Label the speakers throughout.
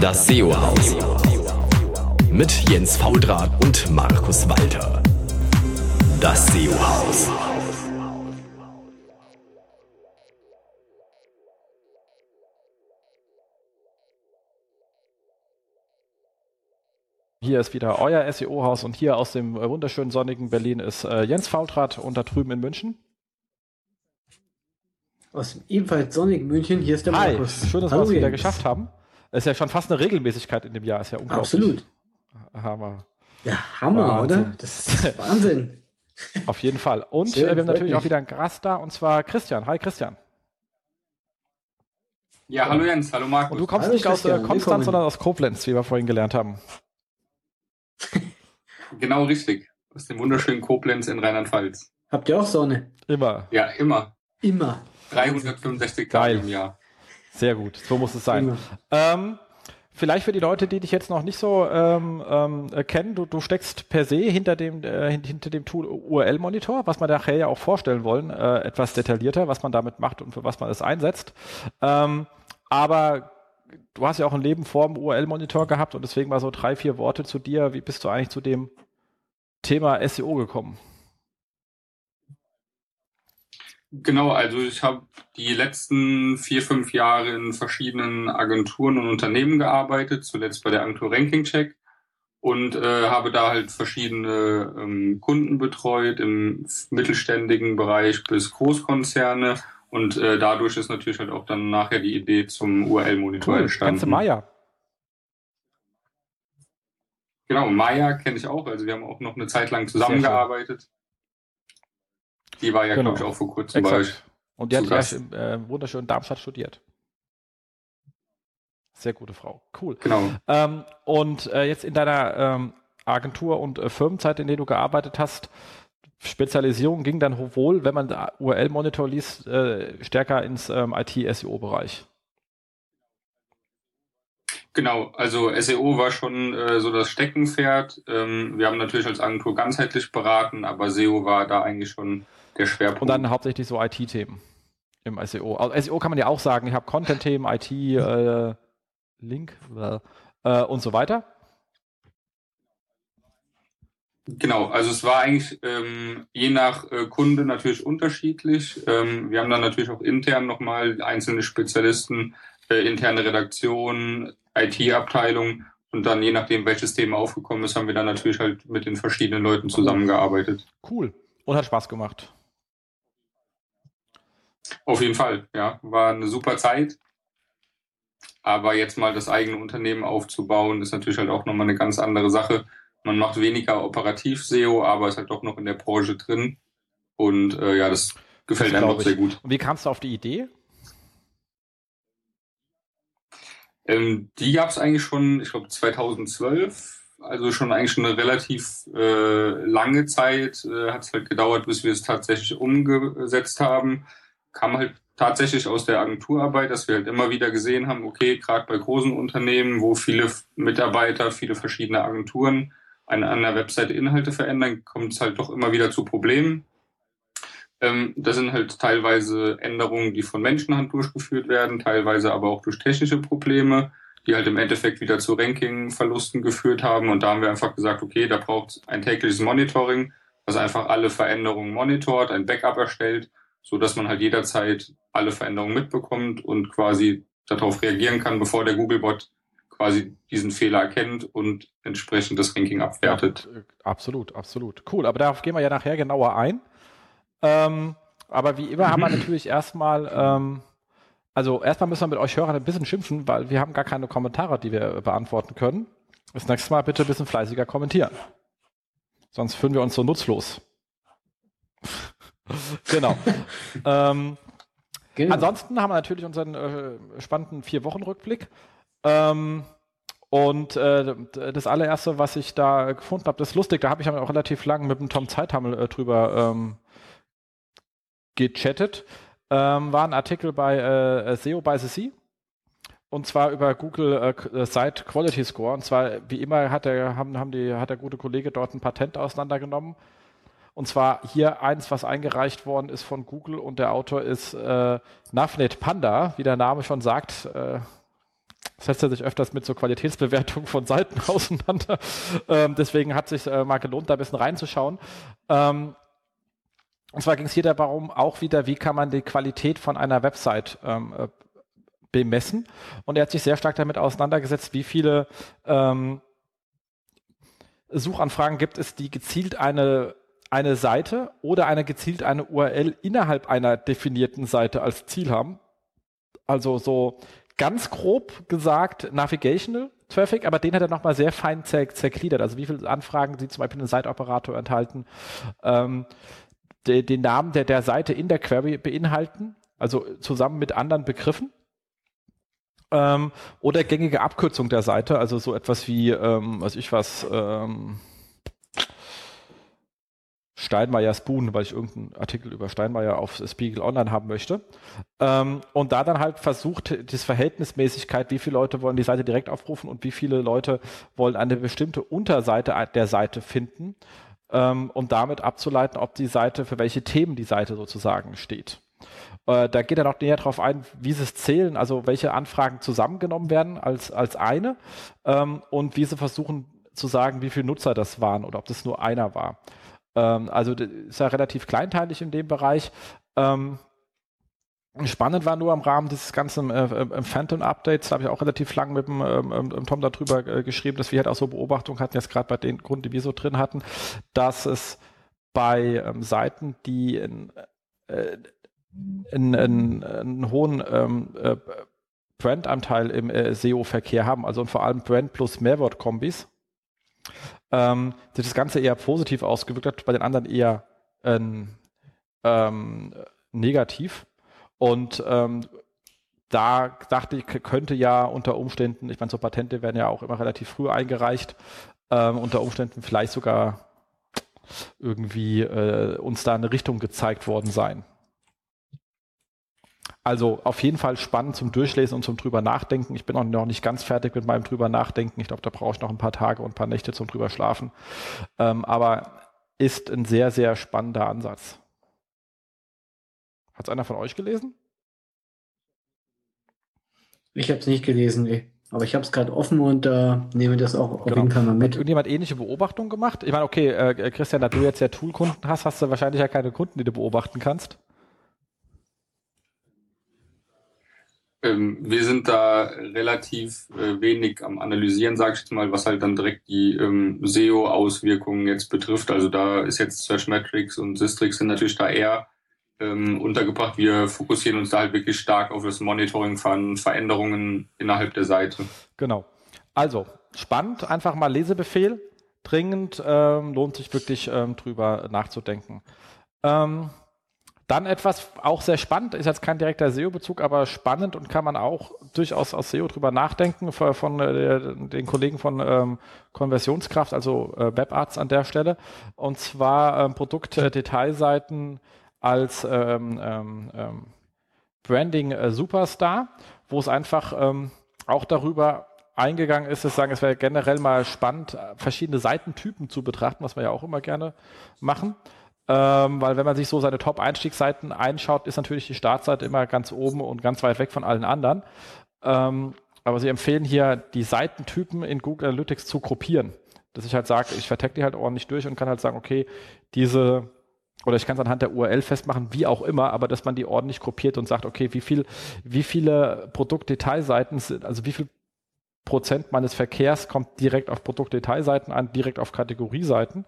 Speaker 1: Das SEO-Haus. Mit Jens Faudrat und Markus Walter. Das SEO-Haus.
Speaker 2: Hier ist wieder euer SEO-Haus und hier aus dem wunderschönen sonnigen Berlin ist äh, Jens Faultrat und da drüben in München.
Speaker 3: Aus dem ebenfalls sonnigen München, hier ist der
Speaker 2: Hi,
Speaker 3: Markus.
Speaker 2: schön, dass wir
Speaker 3: Hallo
Speaker 2: es wieder geschafft haben. Es ist ja schon fast eine Regelmäßigkeit in dem Jahr, ist ja unglaublich.
Speaker 3: Absolut.
Speaker 2: Hammer.
Speaker 3: Ja, Hammer,
Speaker 2: Wahnsinn.
Speaker 3: oder? Das ist Wahnsinn.
Speaker 2: Auf jeden Fall. Und
Speaker 3: Schön,
Speaker 2: äh, wir haben natürlich
Speaker 3: mich.
Speaker 2: auch wieder einen Gast da und zwar Christian. Hi Christian.
Speaker 4: Ja, hallo Jens, hallo Markus.
Speaker 2: Und du kommst
Speaker 3: Hallo,
Speaker 2: nicht aus äh,
Speaker 3: Christian,
Speaker 2: Konstanz,
Speaker 3: willkommen.
Speaker 2: sondern aus Koblenz, wie wir vorhin gelernt haben.
Speaker 4: Genau richtig. Aus dem wunderschönen Koblenz in Rheinland-Pfalz.
Speaker 3: Habt ihr auch Sonne?
Speaker 2: Immer.
Speaker 4: Ja, immer.
Speaker 3: Immer.
Speaker 4: 365
Speaker 2: Geil.
Speaker 4: Tage im Jahr.
Speaker 2: Sehr gut. So muss es sein. Ähm, vielleicht für die Leute, die dich jetzt noch nicht so ähm, ähm, äh, kennen, du, du steckst per se hinter dem, äh, hin- hinter dem Tool URL-Monitor, was wir nachher ja auch vorstellen wollen, äh, etwas detaillierter, was man damit macht und für was man es einsetzt. Ähm, aber du hast ja auch ein Leben vor dem URL-Monitor gehabt und deswegen mal so drei, vier Worte zu dir. Wie bist du eigentlich zu dem Thema SEO gekommen?
Speaker 4: Genau, also ich habe die letzten vier, fünf Jahre in verschiedenen Agenturen und Unternehmen gearbeitet, zuletzt bei der Agentur Ranking Check und äh, habe da halt verschiedene ähm, Kunden betreut im mittelständigen Bereich bis Großkonzerne und äh, dadurch ist natürlich halt auch dann nachher die Idee zum URL-Monitor entstanden.
Speaker 2: Kennst du Maya?
Speaker 4: Genau, Maya kenne ich auch. Also wir haben auch noch eine Zeit lang zusammengearbeitet. Die war ja,
Speaker 2: Genau.
Speaker 4: glaube ich, auch vor kurzem bei euch.
Speaker 2: Und die hat ja
Speaker 4: Gast.
Speaker 2: im äh, wunderschönen Darmstadt studiert. Sehr gute Frau. Cool.
Speaker 4: Genau.
Speaker 2: Ähm, und äh, jetzt in deiner ähm, Agentur- und äh, Firmenzeit, in der du gearbeitet hast, Spezialisierung ging dann wohl, wenn man URL-Monitor liest, äh, stärker ins ähm, IT-SEO-Bereich.
Speaker 4: Genau, also SEO war schon äh, so das Steckenpferd. Ähm, wir haben natürlich als Agentur ganzheitlich beraten, aber SEO war da eigentlich schon der Schwerpunkt.
Speaker 2: Und dann hauptsächlich so IT-Themen im SEO. Also SEO kann man ja auch sagen, ich habe Content-Themen, IT, äh, Link äh, und so weiter.
Speaker 4: Genau, also es war eigentlich ähm, je nach äh, Kunde natürlich unterschiedlich. Ähm, wir haben dann natürlich auch intern nochmal einzelne Spezialisten, äh, interne Redaktion, IT-Abteilung und dann je nachdem, welches Thema aufgekommen ist, haben wir dann natürlich halt mit den verschiedenen Leuten zusammengearbeitet.
Speaker 2: Cool. Und hat Spaß gemacht.
Speaker 4: Auf jeden Fall, ja, war eine super Zeit. Aber jetzt mal das eigene Unternehmen aufzubauen, ist natürlich halt auch nochmal eine ganz andere Sache. Man macht weniger operativ SEO, aber ist halt doch noch in der Branche drin. Und äh, ja, das gefällt
Speaker 2: Das
Speaker 4: einem auch sehr gut.
Speaker 2: Und wie kamst du auf die Idee?
Speaker 4: Ähm, die gab es eigentlich schon, ich glaube 2012, also schon eigentlich schon eine relativ äh, lange Zeit. Äh, Hat es halt gedauert, bis wir es tatsächlich umgesetzt haben. Kam halt tatsächlich aus der Agenturarbeit, dass wir halt immer wieder gesehen haben, okay, gerade bei großen Unternehmen, wo viele Mitarbeiter, viele verschiedene Agenturen an, der Webseite Inhalte verändern, kommt es halt doch immer wieder zu Problemen. Ähm, das sind halt teilweise Änderungen, die von Menschenhand durchgeführt werden, teilweise aber auch durch technische Probleme, die halt im Endeffekt wieder zu Ranking-Verlusten geführt haben. Und da haben wir einfach gesagt, okay, da braucht es ein tägliches Monitoring, was einfach alle Veränderungen monitort, ein Backup erstellt, so dass man halt jederzeit alle Veränderungen mitbekommt und quasi darauf reagieren kann, bevor der Googlebot quasi diesen Fehler erkennt und entsprechend das Ranking abwertet.
Speaker 2: Ja, äh, absolut, absolut. Cool, aber darauf gehen wir ja nachher genauer ein. Ähm, aber wie immer haben wir natürlich erstmal, ähm, also erstmal müssen wir mit euch Hörern ein bisschen schimpfen, weil wir haben gar keine Kommentare, die wir beantworten können. Das nächste Mal bitte ein bisschen fleißiger kommentieren. Sonst fühlen wir uns so nutzlos. Genau. ähm,
Speaker 3: Genau.
Speaker 2: Ansonsten haben wir natürlich unseren äh, spannenden Vier-Wochen-Rückblick. Ähm, und äh, das allererste, was ich da gefunden habe, das ist lustig, da habe ich auch relativ lang mit dem Tom Zeithammel äh, drüber ähm, gechattet, ähm, war ein Artikel bei äh, SEO by the Sea. Und zwar über Google äh, äh, Site Quality Score. Und zwar, wie immer, hat der, haben, haben die, hat der gute Kollege dort ein Patent auseinandergenommen. Und zwar hier eins, was eingereicht worden ist von Google und der Autor ist äh, Navnet Panda, wie der Name schon sagt. Äh, setzt er sich öfters mit so Qualitätsbewertungen von Seiten auseinander. Ähm, deswegen hat sich äh, mal gelohnt, da ein bisschen reinzuschauen. Ähm, und zwar ging es hier darum, auch wieder, wie kann man die Qualität von einer Website ähm, äh, bemessen. Und er hat sich sehr stark damit auseinandergesetzt, wie viele ähm, Suchanfragen gibt es, die gezielt eine, eine Seite oder eine gezielt eine URL innerhalb einer definierten Seite als Ziel haben. Also so ganz grob gesagt Navigational Traffic, aber den hat er nochmal sehr fein zer zergliedert. Also wie viele Anfragen sie zum Beispiel einen Site-Operator enthalten, ähm, de, den Namen der, der Seite in der Query beinhalten, also zusammen mit anderen Begriffen. Ähm, oder gängige Abkürzung der Seite, also so etwas wie, ähm, was ich was, ähm, Steinmeier Spoon, weil ich irgendeinen Artikel über Steinmeier auf Spiegel Online haben möchte. Ähm, und da dann halt versucht, das Verhältnismäßigkeit, wie viele Leute wollen die Seite direkt aufrufen und wie viele Leute wollen eine bestimmte Unterseite der Seite finden, ähm, um damit abzuleiten, ob die Seite, für welche Themen die Seite sozusagen steht. Äh, da geht er noch näher darauf ein, wie sie es zählen, also welche Anfragen zusammengenommen werden als, als eine ähm, und wie sie versuchen zu sagen, wie viele Nutzer das waren oder ob das nur einer war. Ähm, also ist ja relativ kleinteilig in dem Bereich. Ähm, Spannend war nur im Rahmen dieses ganzen äh, äh, Phantom Updates, da habe ich auch relativ lang mit dem ähm, ähm, Tom darüber äh, geschrieben, dass wir halt auch so Beobachtungen hatten, jetzt gerade bei den Gründen, die wir so drin hatten, dass es bei ähm, Seiten, die in, äh, in, in, einen hohen ähm, äh, Brandanteil im äh, SEO-Verkehr haben, also vor allem Brand plus Mehrwort-Kombis, ähm, sich das Ganze eher positiv ausgewirkt hat, bei den anderen eher ähm, ähm, negativ. Und ähm, da dachte ich, könnte ja unter Umständen, ich meine, so Patente werden ja auch immer relativ früh eingereicht, ähm, unter Umständen vielleicht sogar irgendwie äh, uns da eine Richtung gezeigt worden sein. Also auf jeden Fall spannend zum Durchlesen und zum drüber nachdenken. Ich bin auch noch nicht ganz fertig mit meinem drüber nachdenken. Ich glaube, da brauche ich noch ein paar Tage und ein paar Nächte zum drüber schlafen. Ähm, aber ist ein sehr, sehr spannender Ansatz. Hat es einer von euch gelesen?
Speaker 3: Ich habe es nicht gelesen, nee. Aber ich habe es gerade offen und äh, nehme das auch auf
Speaker 2: Genau.
Speaker 3: jeden Fall mal
Speaker 2: Hat
Speaker 3: mit.
Speaker 2: irgendjemand ähnliche Beobachtungen gemacht? Ich meine, okay, äh, Christian, da du jetzt ja Tool-Kunden hast, hast du wahrscheinlich ja keine Kunden, die du beobachten kannst.
Speaker 4: Ähm, wir sind da relativ äh, wenig am Analysieren, sage ich jetzt mal, was halt dann direkt die ähm, SEO-Auswirkungen jetzt betrifft. Also da ist jetzt Searchmetrics und Sistrix sind natürlich da eher ähm, untergebracht. Wir fokussieren uns da halt wirklich stark auf das Monitoring von Veränderungen innerhalb der Seite.
Speaker 2: Genau. Also, spannend, einfach mal Lesebefehl. Dringend ähm, lohnt sich wirklich ähm, drüber nachzudenken. Dann etwas auch sehr spannend, ist jetzt kein direkter SEO-Bezug, aber spannend und kann man auch durchaus aus SEO drüber nachdenken von, von äh, den Kollegen von ähm, Konversionskraft, also äh, WebArts an der Stelle. Und zwar ähm, Produktdetailseiten als ähm, ähm, ähm, Branding äh, Superstar, wo es einfach ähm, auch darüber eingegangen ist, dass sagen, es wäre generell mal spannend, äh, verschiedene Seitentypen zu betrachten, was wir ja auch immer gerne machen. Ähm, weil wenn man sich so seine Top-Einstiegsseiten einschaut, ist natürlich die Startseite immer ganz oben und ganz weit weg von allen anderen. Ähm, aber sie empfehlen hier, die Seitentypen in Google Analytics zu gruppieren. Dass ich halt sage, ich vertecke die halt ordentlich durch und kann halt sagen, okay, diese, oder ich kann es anhand der URL festmachen, wie auch immer, aber dass man die ordentlich gruppiert und sagt, okay, wie viel, wie viele Produktdetailseiten sind, also wie viel Prozent meines Verkehrs kommt direkt auf Produktdetailseiten an, direkt auf Kategorieseiten.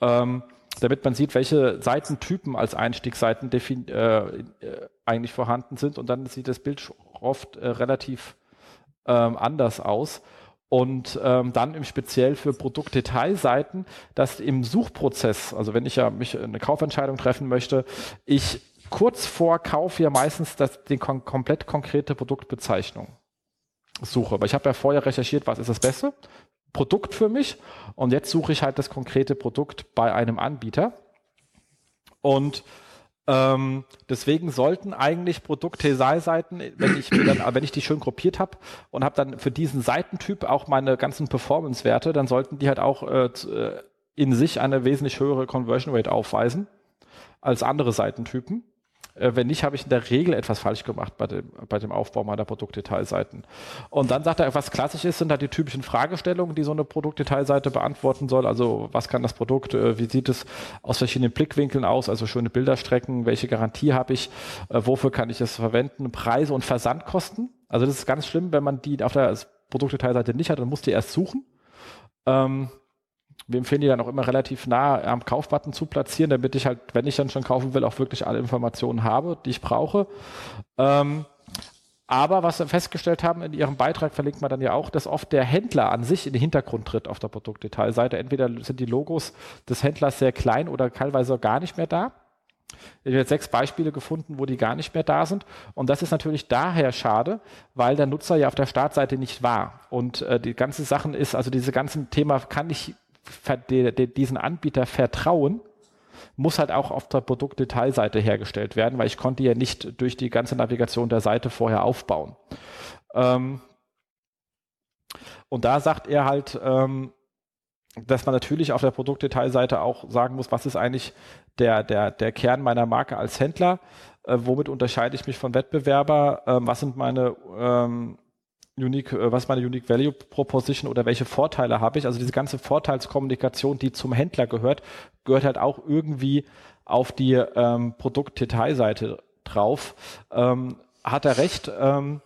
Speaker 2: Ähm, damit man sieht, welche Seitentypen als Einstiegsseiten äh, äh, eigentlich vorhanden sind und dann sieht das Bild oft äh, relativ ähm, anders aus. Und ähm, dann im Speziell für Produktdetailseiten, dass im Suchprozess, also wenn ich ja mich eine Kaufentscheidung treffen möchte, ich kurz vor Kauf ja meistens das, die kon komplett konkrete Produktbezeichnung suche. Aber ich habe ja vorher recherchiert, was ist das Beste? Produkt für mich und jetzt suche ich halt das konkrete Produkt bei einem Anbieter. Und ähm, deswegen sollten eigentlich Produktdetailseiten, wenn ich wenn ich die schön gruppiert habe und habe dann für diesen Seitentyp auch meine ganzen Performance-Werte, dann sollten die halt auch äh, in sich eine wesentlich höhere Conversion Rate aufweisen als andere Seitentypen. Äh, wenn nicht, habe ich in der Regel etwas falsch gemacht bei dem, bei dem Aufbau meiner Produktdetailseiten. Und dann sagt er, was klassisch ist, sind halt die typischen Fragestellungen, die so eine Produktdetailseite beantworten soll. Also was kann das Produkt, äh, wie sieht es aus verschiedenen Blickwinkeln aus, also schöne Bilderstrecken, welche Garantie habe ich, äh, wofür kann ich es verwenden, Preise und Versandkosten. Also das ist ganz schlimm, wenn man die auf der Produktdetailseite nicht hat, dann muss die erst suchen. Ähm, wir empfehlen die dann auch immer relativ nah am Kaufbutton zu platzieren, damit ich halt, wenn ich dann schon kaufen will, auch wirklich alle Informationen habe, die ich brauche. Ähm, aber was wir festgestellt haben, in Ihrem Beitrag verlinkt man dann ja auch, dass oft der Händler an sich in den Hintergrund tritt auf der Produktdetailseite. Entweder sind die Logos des Händlers sehr klein oder teilweise gar nicht mehr da. Ich habe jetzt sechs Beispiele gefunden, wo die gar nicht mehr da sind. Und das ist natürlich daher schade, weil der Nutzer ja auf der Startseite nicht war. Und äh, die ganze Sachen ist, also diese ganzen Thema, kann ich diesen Anbieter vertrauen, muss halt auch auf der Produktdetailseite hergestellt werden, weil ich konnte ja nicht durch die ganze Navigation der Seite vorher aufbauen. Ähm, und da sagt er halt, ähm, dass man natürlich auf der Produktdetailseite auch sagen muss, was ist eigentlich der, der, der Kern meiner Marke als Händler, äh, womit unterscheide ich mich von Wettbewerber, äh, was sind meine ähm, Unique, äh, was ist meine Unique Value Proposition oder welche Vorteile habe ich? Also diese ganze Vorteilskommunikation, die zum Händler gehört, gehört halt auch irgendwie auf die ähm, Produktdetailseite drauf. Ähm, hat er recht ähm,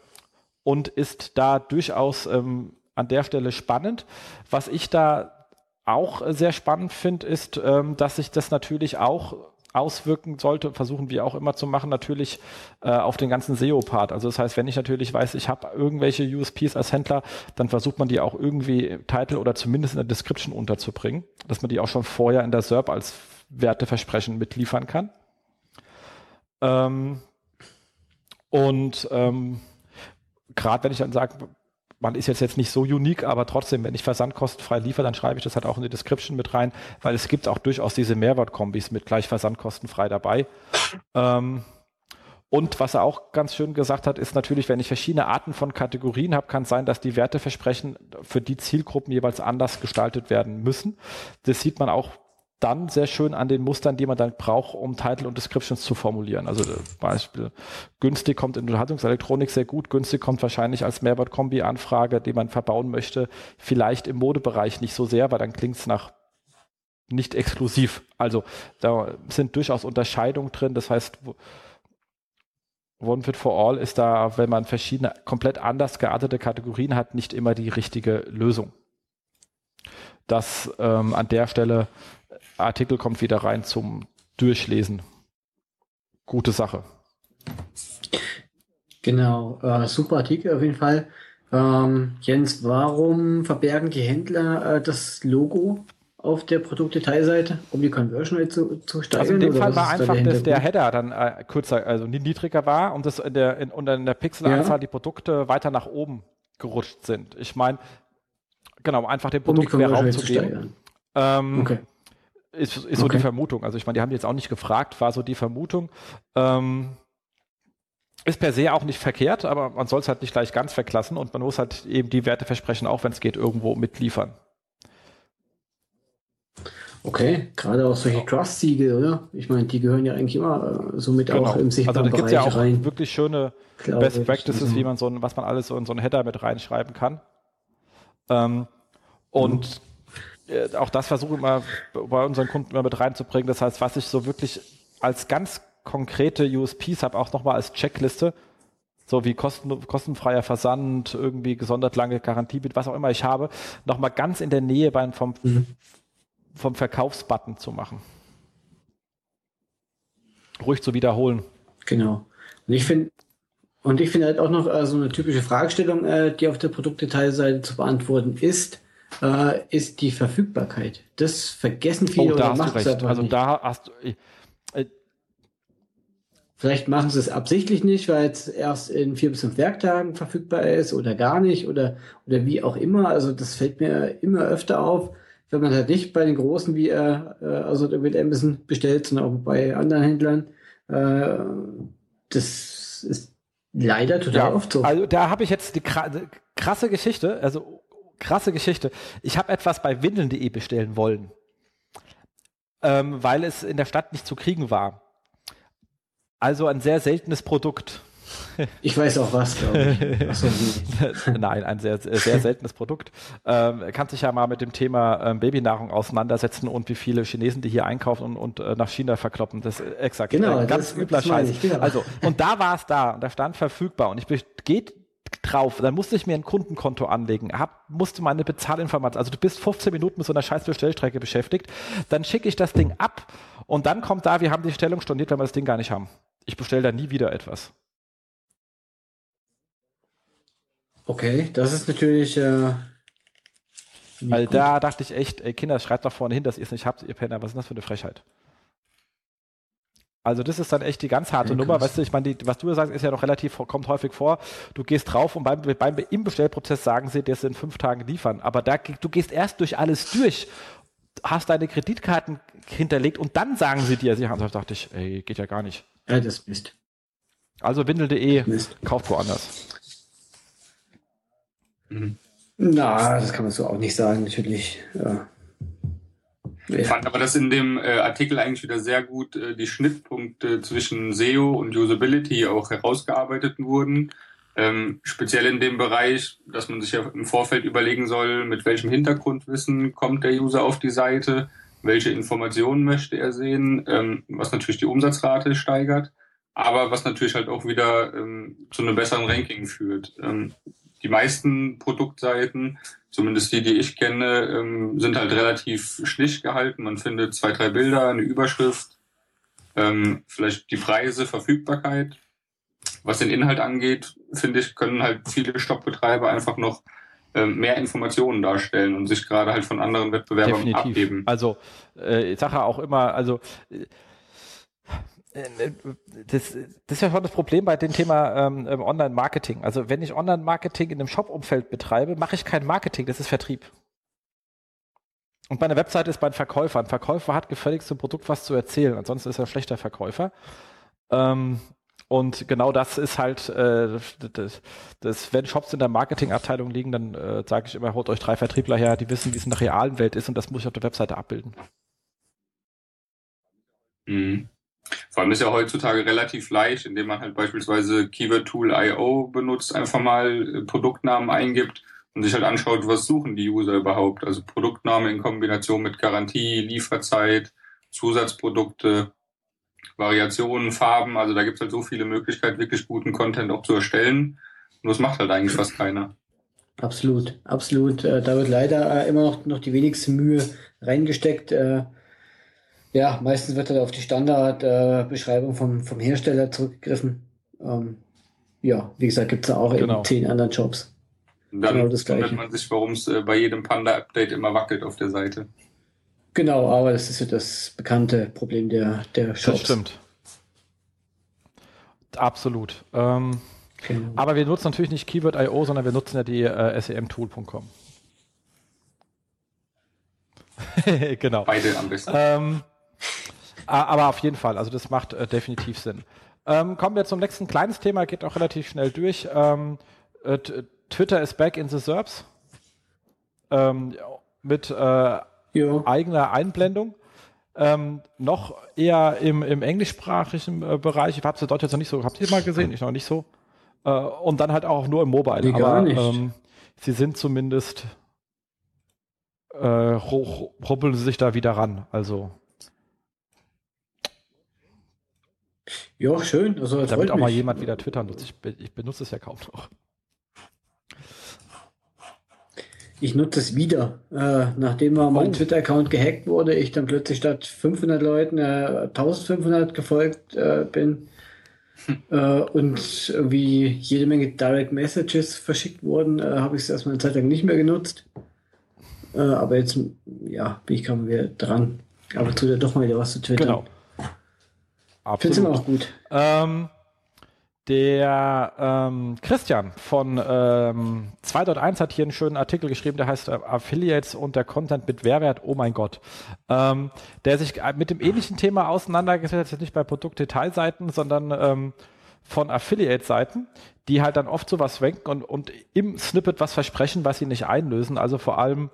Speaker 2: und ist da durchaus ähm, an der Stelle spannend. Was ich da auch sehr spannend finde, ist, ähm, dass sich das natürlich auch auswirken sollte, versuchen wir auch immer zu machen, natürlich äh, auf den ganzen SEO-Part. Also das heißt, wenn ich natürlich weiß, ich habe irgendwelche USPs als Händler, dann versucht man die auch irgendwie Title oder zumindest in der Description unterzubringen, dass man die auch schon vorher in der SERP als Werteversprechen mitliefern kann. Ähm, und ähm, gerade wenn ich dann sage, man ist jetzt, jetzt nicht so unique, aber trotzdem, wenn ich versandkostenfrei liefere, dann schreibe ich das halt auch in die Description mit rein, weil es gibt auch durchaus diese Mehrwertkombis mit gleich versandkostenfrei dabei. Ähm, und was er auch ganz schön gesagt hat, ist natürlich, wenn ich verschiedene Arten von Kategorien habe, kann es sein, dass die Werteversprechen für die Zielgruppen jeweils anders gestaltet werden müssen. Das sieht man auch dann sehr schön an den Mustern, die man dann braucht, um Title und Descriptions zu formulieren. Also äh, Beispiel, günstig kommt in Unterhaltungselektronik sehr gut, günstig kommt wahrscheinlich als Mehrwert-Kombi-Anfrage, die man verbauen möchte, vielleicht im Modebereich nicht so sehr, weil dann klingt es nach nicht exklusiv. Also da sind durchaus Unterscheidungen drin. Das heißt, One Fit for All ist da, wenn man verschiedene, komplett anders geartete Kategorien hat, nicht immer die richtige Lösung. Das ähm, an der Stelle Artikel kommt wieder rein zum Durchlesen. Gute Sache.
Speaker 3: Genau, äh, super Artikel auf jeden Fall. Ähm, Jens, warum verbergen die Händler äh, das Logo auf der Produktdetailseite, um die Conversion Rate zu, zu steigern?
Speaker 2: Also in dem Fall war einfach, da dass der Header dann äh, kürzer, also niedriger war und, das in der, in, und in der Pixelanzahl ja. die Produkte weiter nach oben gerutscht sind. Ich meine, genau, einfach dem Produkt um mehr Raum zu geben. Ähm, okay. Ist, ist so okay. die Vermutung. Also ich meine, die haben jetzt auch nicht gefragt, war so die Vermutung. Ähm, ist per se auch nicht verkehrt, aber man soll es halt nicht gleich ganz verklassen und man muss halt eben die Werteversprechen auch, wenn es geht, irgendwo mitliefern.
Speaker 3: Okay, gerade auch solche Trust-Siegel, oder? Ich meine, die gehören ja eigentlich immer äh, somit genau. auch im sichtbaren Also da gibt es ja auch
Speaker 2: rein. wirklich schöne Glaube Best Practices, ich. wie man so ein, was man alles so in so einen Header mit reinschreiben kann. Ähm, und mhm äh, auch das versuche ich mal bei unseren Kunden immer mit reinzubringen. Das heißt, was ich so wirklich als ganz konkrete USPs habe, auch nochmal als Checkliste, so wie kosten, kostenfreier Versand, irgendwie gesondert lange Garantie, was auch immer ich habe, nochmal ganz in der Nähe beim, vom, mhm. vom Verkaufsbutton zu machen. Ruhig zu wiederholen.
Speaker 3: Genau. Und ich finde, und ich finde halt auch noch äh, so eine typische Fragestellung, äh, die auf der Produktdetailseite zu beantworten ist, äh, ist die Verfügbarkeit. Das vergessen viele
Speaker 2: oh, da oder machen es Also da hast du.
Speaker 3: Äh, Vielleicht machen sie es absichtlich nicht, weil es erst in vier bis fünf Werktagen verfügbar ist oder gar nicht oder, oder wie auch immer. Also das fällt mir immer öfter auf, wenn man halt nicht bei den Großen wie äh, äh also mit Amazon bestellt, sondern auch bei anderen Händlern. Äh, das ist leider total ja, oft so.
Speaker 2: Also da habe ich jetzt die krasse Geschichte, also krasse Geschichte. Ich habe etwas bei windeln.de bestellen wollen, ähm, weil es in der Stadt nicht zu kriegen war. Also ein sehr seltenes Produkt.
Speaker 3: Ich weiß auch was, glaube ich. So,
Speaker 2: Nein, ein sehr, sehr seltenes Produkt. Ähm, kannst dich ja mal mit dem Thema ähm, Babynahrung auseinandersetzen und wie viele Chinesen die hier einkaufen und, und äh, nach China verkloppen. Das ist exakt.
Speaker 3: Genau,
Speaker 2: äh, ganz
Speaker 3: das-
Speaker 2: übler
Speaker 3: das
Speaker 2: Scheiß.
Speaker 3: ich, genau.
Speaker 2: Also, und da war es da und da stand verfügbar und ich geht drauf, dann musste ich mir ein Kundenkonto anlegen, hab, musste meine Bezahlinformationen, also du bist 15 Minuten mit so einer scheiß Bestellstrecke beschäftigt, dann schicke ich das Ding ab und dann kommt da, wir haben die Stellung storniert, weil wir das Ding gar nicht haben. Ich bestelle da nie wieder etwas.
Speaker 3: Okay, das ist natürlich. Äh,
Speaker 2: Weil
Speaker 3: gut.
Speaker 2: da dachte ich echt, ey Kinder, schreibt doch vorne hin, dass ihr es nicht habt, ihr Penner, was ist denn das für eine Frechheit? Also das ist dann echt die ganz harte
Speaker 3: Ja,
Speaker 2: Nummer,
Speaker 3: krass.
Speaker 2: weißt du, ich meine, die- was du sagst, ist ja noch relativ, kommt häufig vor, du gehst drauf und beim, beim, im Bestellprozess sagen sie, das in fünf Tagen liefern, aber da, du gehst erst durch alles durch, hast deine Kreditkarten hinterlegt und dann sagen sie dir, sie haben, da dachte ich, ey, geht ja gar nicht.
Speaker 3: Ja, das ist Mist.
Speaker 2: Also windel.de, kauft woanders.
Speaker 4: Mhm.
Speaker 3: Na, das kann man so auch nicht sagen, natürlich. Ja.
Speaker 4: Ich fand aber, dass in dem äh, Artikel eigentlich wieder sehr gut äh, die Schnittpunkte zwischen SEO und Usability auch herausgearbeitet wurden. Ähm, speziell in dem Bereich, dass man sich ja im Vorfeld überlegen soll, mit welchem Hintergrundwissen kommt der User auf die Seite, welche Informationen möchte er sehen, ähm, was natürlich die Umsatzrate steigert, aber was natürlich halt auch wieder ähm, zu einem besseren Ranking führt. Die meisten Produktseiten zumindest die, die ich kenne, ähm, sind halt relativ schlicht gehalten. Man findet zwei, drei Bilder, eine Überschrift, ähm, vielleicht die Preise, Verfügbarkeit. Was den Inhalt angeht, finde ich, können halt viele Shopbetreiber einfach noch ähm, mehr Informationen darstellen und sich gerade halt von anderen Wettbewerbern
Speaker 2: Definitiv.
Speaker 4: abheben.
Speaker 2: Also äh, ich sage auch immer, also äh, das, das ist ja schon das Problem bei dem Thema ähm, ähm, Online-Marketing. Also wenn ich Online-Marketing in einem Shop-Umfeld betreibe, mache ich kein Marketing, das ist Vertrieb. Und meine Webseite ist mein Verkäufer. Ein Verkäufer hat gefälligst zum Produkt was zu erzählen, ansonsten ist er ein schlechter Verkäufer. Ähm, und genau das ist halt, äh, das, das, wenn Shops in der Marketingabteilung liegen, dann äh, sage ich immer, holt euch drei Vertriebler her, die wissen, wie es in der realen Welt ist und das muss ich auf der Webseite abbilden.
Speaker 4: Mhm. Vor allem ist ja heutzutage relativ leicht, indem man halt beispielsweise Keyword Tool IO benutzt, einfach mal äh, Produktnamen eingibt und sich halt anschaut, was suchen die User überhaupt. Also Produktname in Kombination mit Garantie, Lieferzeit, Zusatzprodukte, Variationen, Farben. Also da gibt es halt so viele Möglichkeiten, wirklich guten Content auch zu erstellen. Und das macht halt eigentlich fast keiner.
Speaker 3: Absolut, absolut. Äh, da wird leider äh, immer noch, noch die wenigste Mühe reingesteckt. Äh, ja, meistens wird halt auf die Standardbeschreibung vom, vom Hersteller zurückgegriffen. Ähm, ja, wie gesagt, gibt es auch
Speaker 2: Genau.
Speaker 3: in zehn anderen Jobs.
Speaker 4: Dann
Speaker 3: Genau das
Speaker 4: wundert
Speaker 3: Gleiche.
Speaker 4: man sich, warum es äh, bei jedem Panda-Update immer wackelt auf der Seite.
Speaker 3: Genau, aber das ist ja das bekannte Problem der, der Shops.
Speaker 2: Das stimmt. Absolut. Ähm,
Speaker 3: Genau.
Speaker 2: aber wir nutzen natürlich nicht Keyword.io, sondern wir nutzen ja die äh, semtool.com. genau.
Speaker 4: Beide am besten.
Speaker 2: Ähm, aber auf jeden Fall, also das macht äh, definitiv Sinn. Ähm, kommen wir zum nächsten kleines Thema, geht auch relativ schnell durch. Ähm, äh, Twitter is back in the SERPs. Ähm, mit äh, eigener Einblendung. Ähm, noch eher im, im englischsprachigen äh, Bereich. Ich habe es in Deutsch jetzt noch nicht so, habt ihr mal gesehen? Ich noch nicht so. Äh, und dann halt auch nur im Mobile.
Speaker 3: Nee, gar
Speaker 2: Aber
Speaker 3: nicht.
Speaker 2: Ähm, sie sind zumindest äh, hoch, ruppeln sie sich da wieder ran. Also
Speaker 3: ja, schön. Also,
Speaker 2: damit auch mal
Speaker 3: mich.
Speaker 2: jemand wieder Twitter nutzt. Ich, ich benutze es ja kaum noch.
Speaker 3: Ich nutze es wieder. Äh, nachdem mal mein
Speaker 2: Oh.
Speaker 3: Twitter-Account gehackt wurde, ich dann plötzlich statt 500 Leuten äh, 1500 gefolgt äh, bin äh, und irgendwie jede Menge Direct Messages verschickt wurden, äh, habe ich es erstmal eine Zeit lang nicht mehr genutzt. Äh, aber jetzt, ja, bin ich gerade wieder dran. Aber tut ja doch mal wieder was zu Twitter.
Speaker 2: Genau.
Speaker 3: Finde es immer
Speaker 2: Absolut.
Speaker 3: auch gut.
Speaker 2: Ähm, der ähm, Christian von ähm, 2.1 hat hier einen schönen Artikel geschrieben, der heißt äh, Affiliates und der Content mit Mehrwert, oh mein Gott. Ähm, der sich äh, mit dem ähnlichen Thema auseinandergesetzt hat, nicht bei Produktdetailseiten, sondern ähm, von Affiliate-Seiten, die halt dann oft sowas schwenken und, und im Snippet was versprechen, was sie nicht einlösen. Also vor allem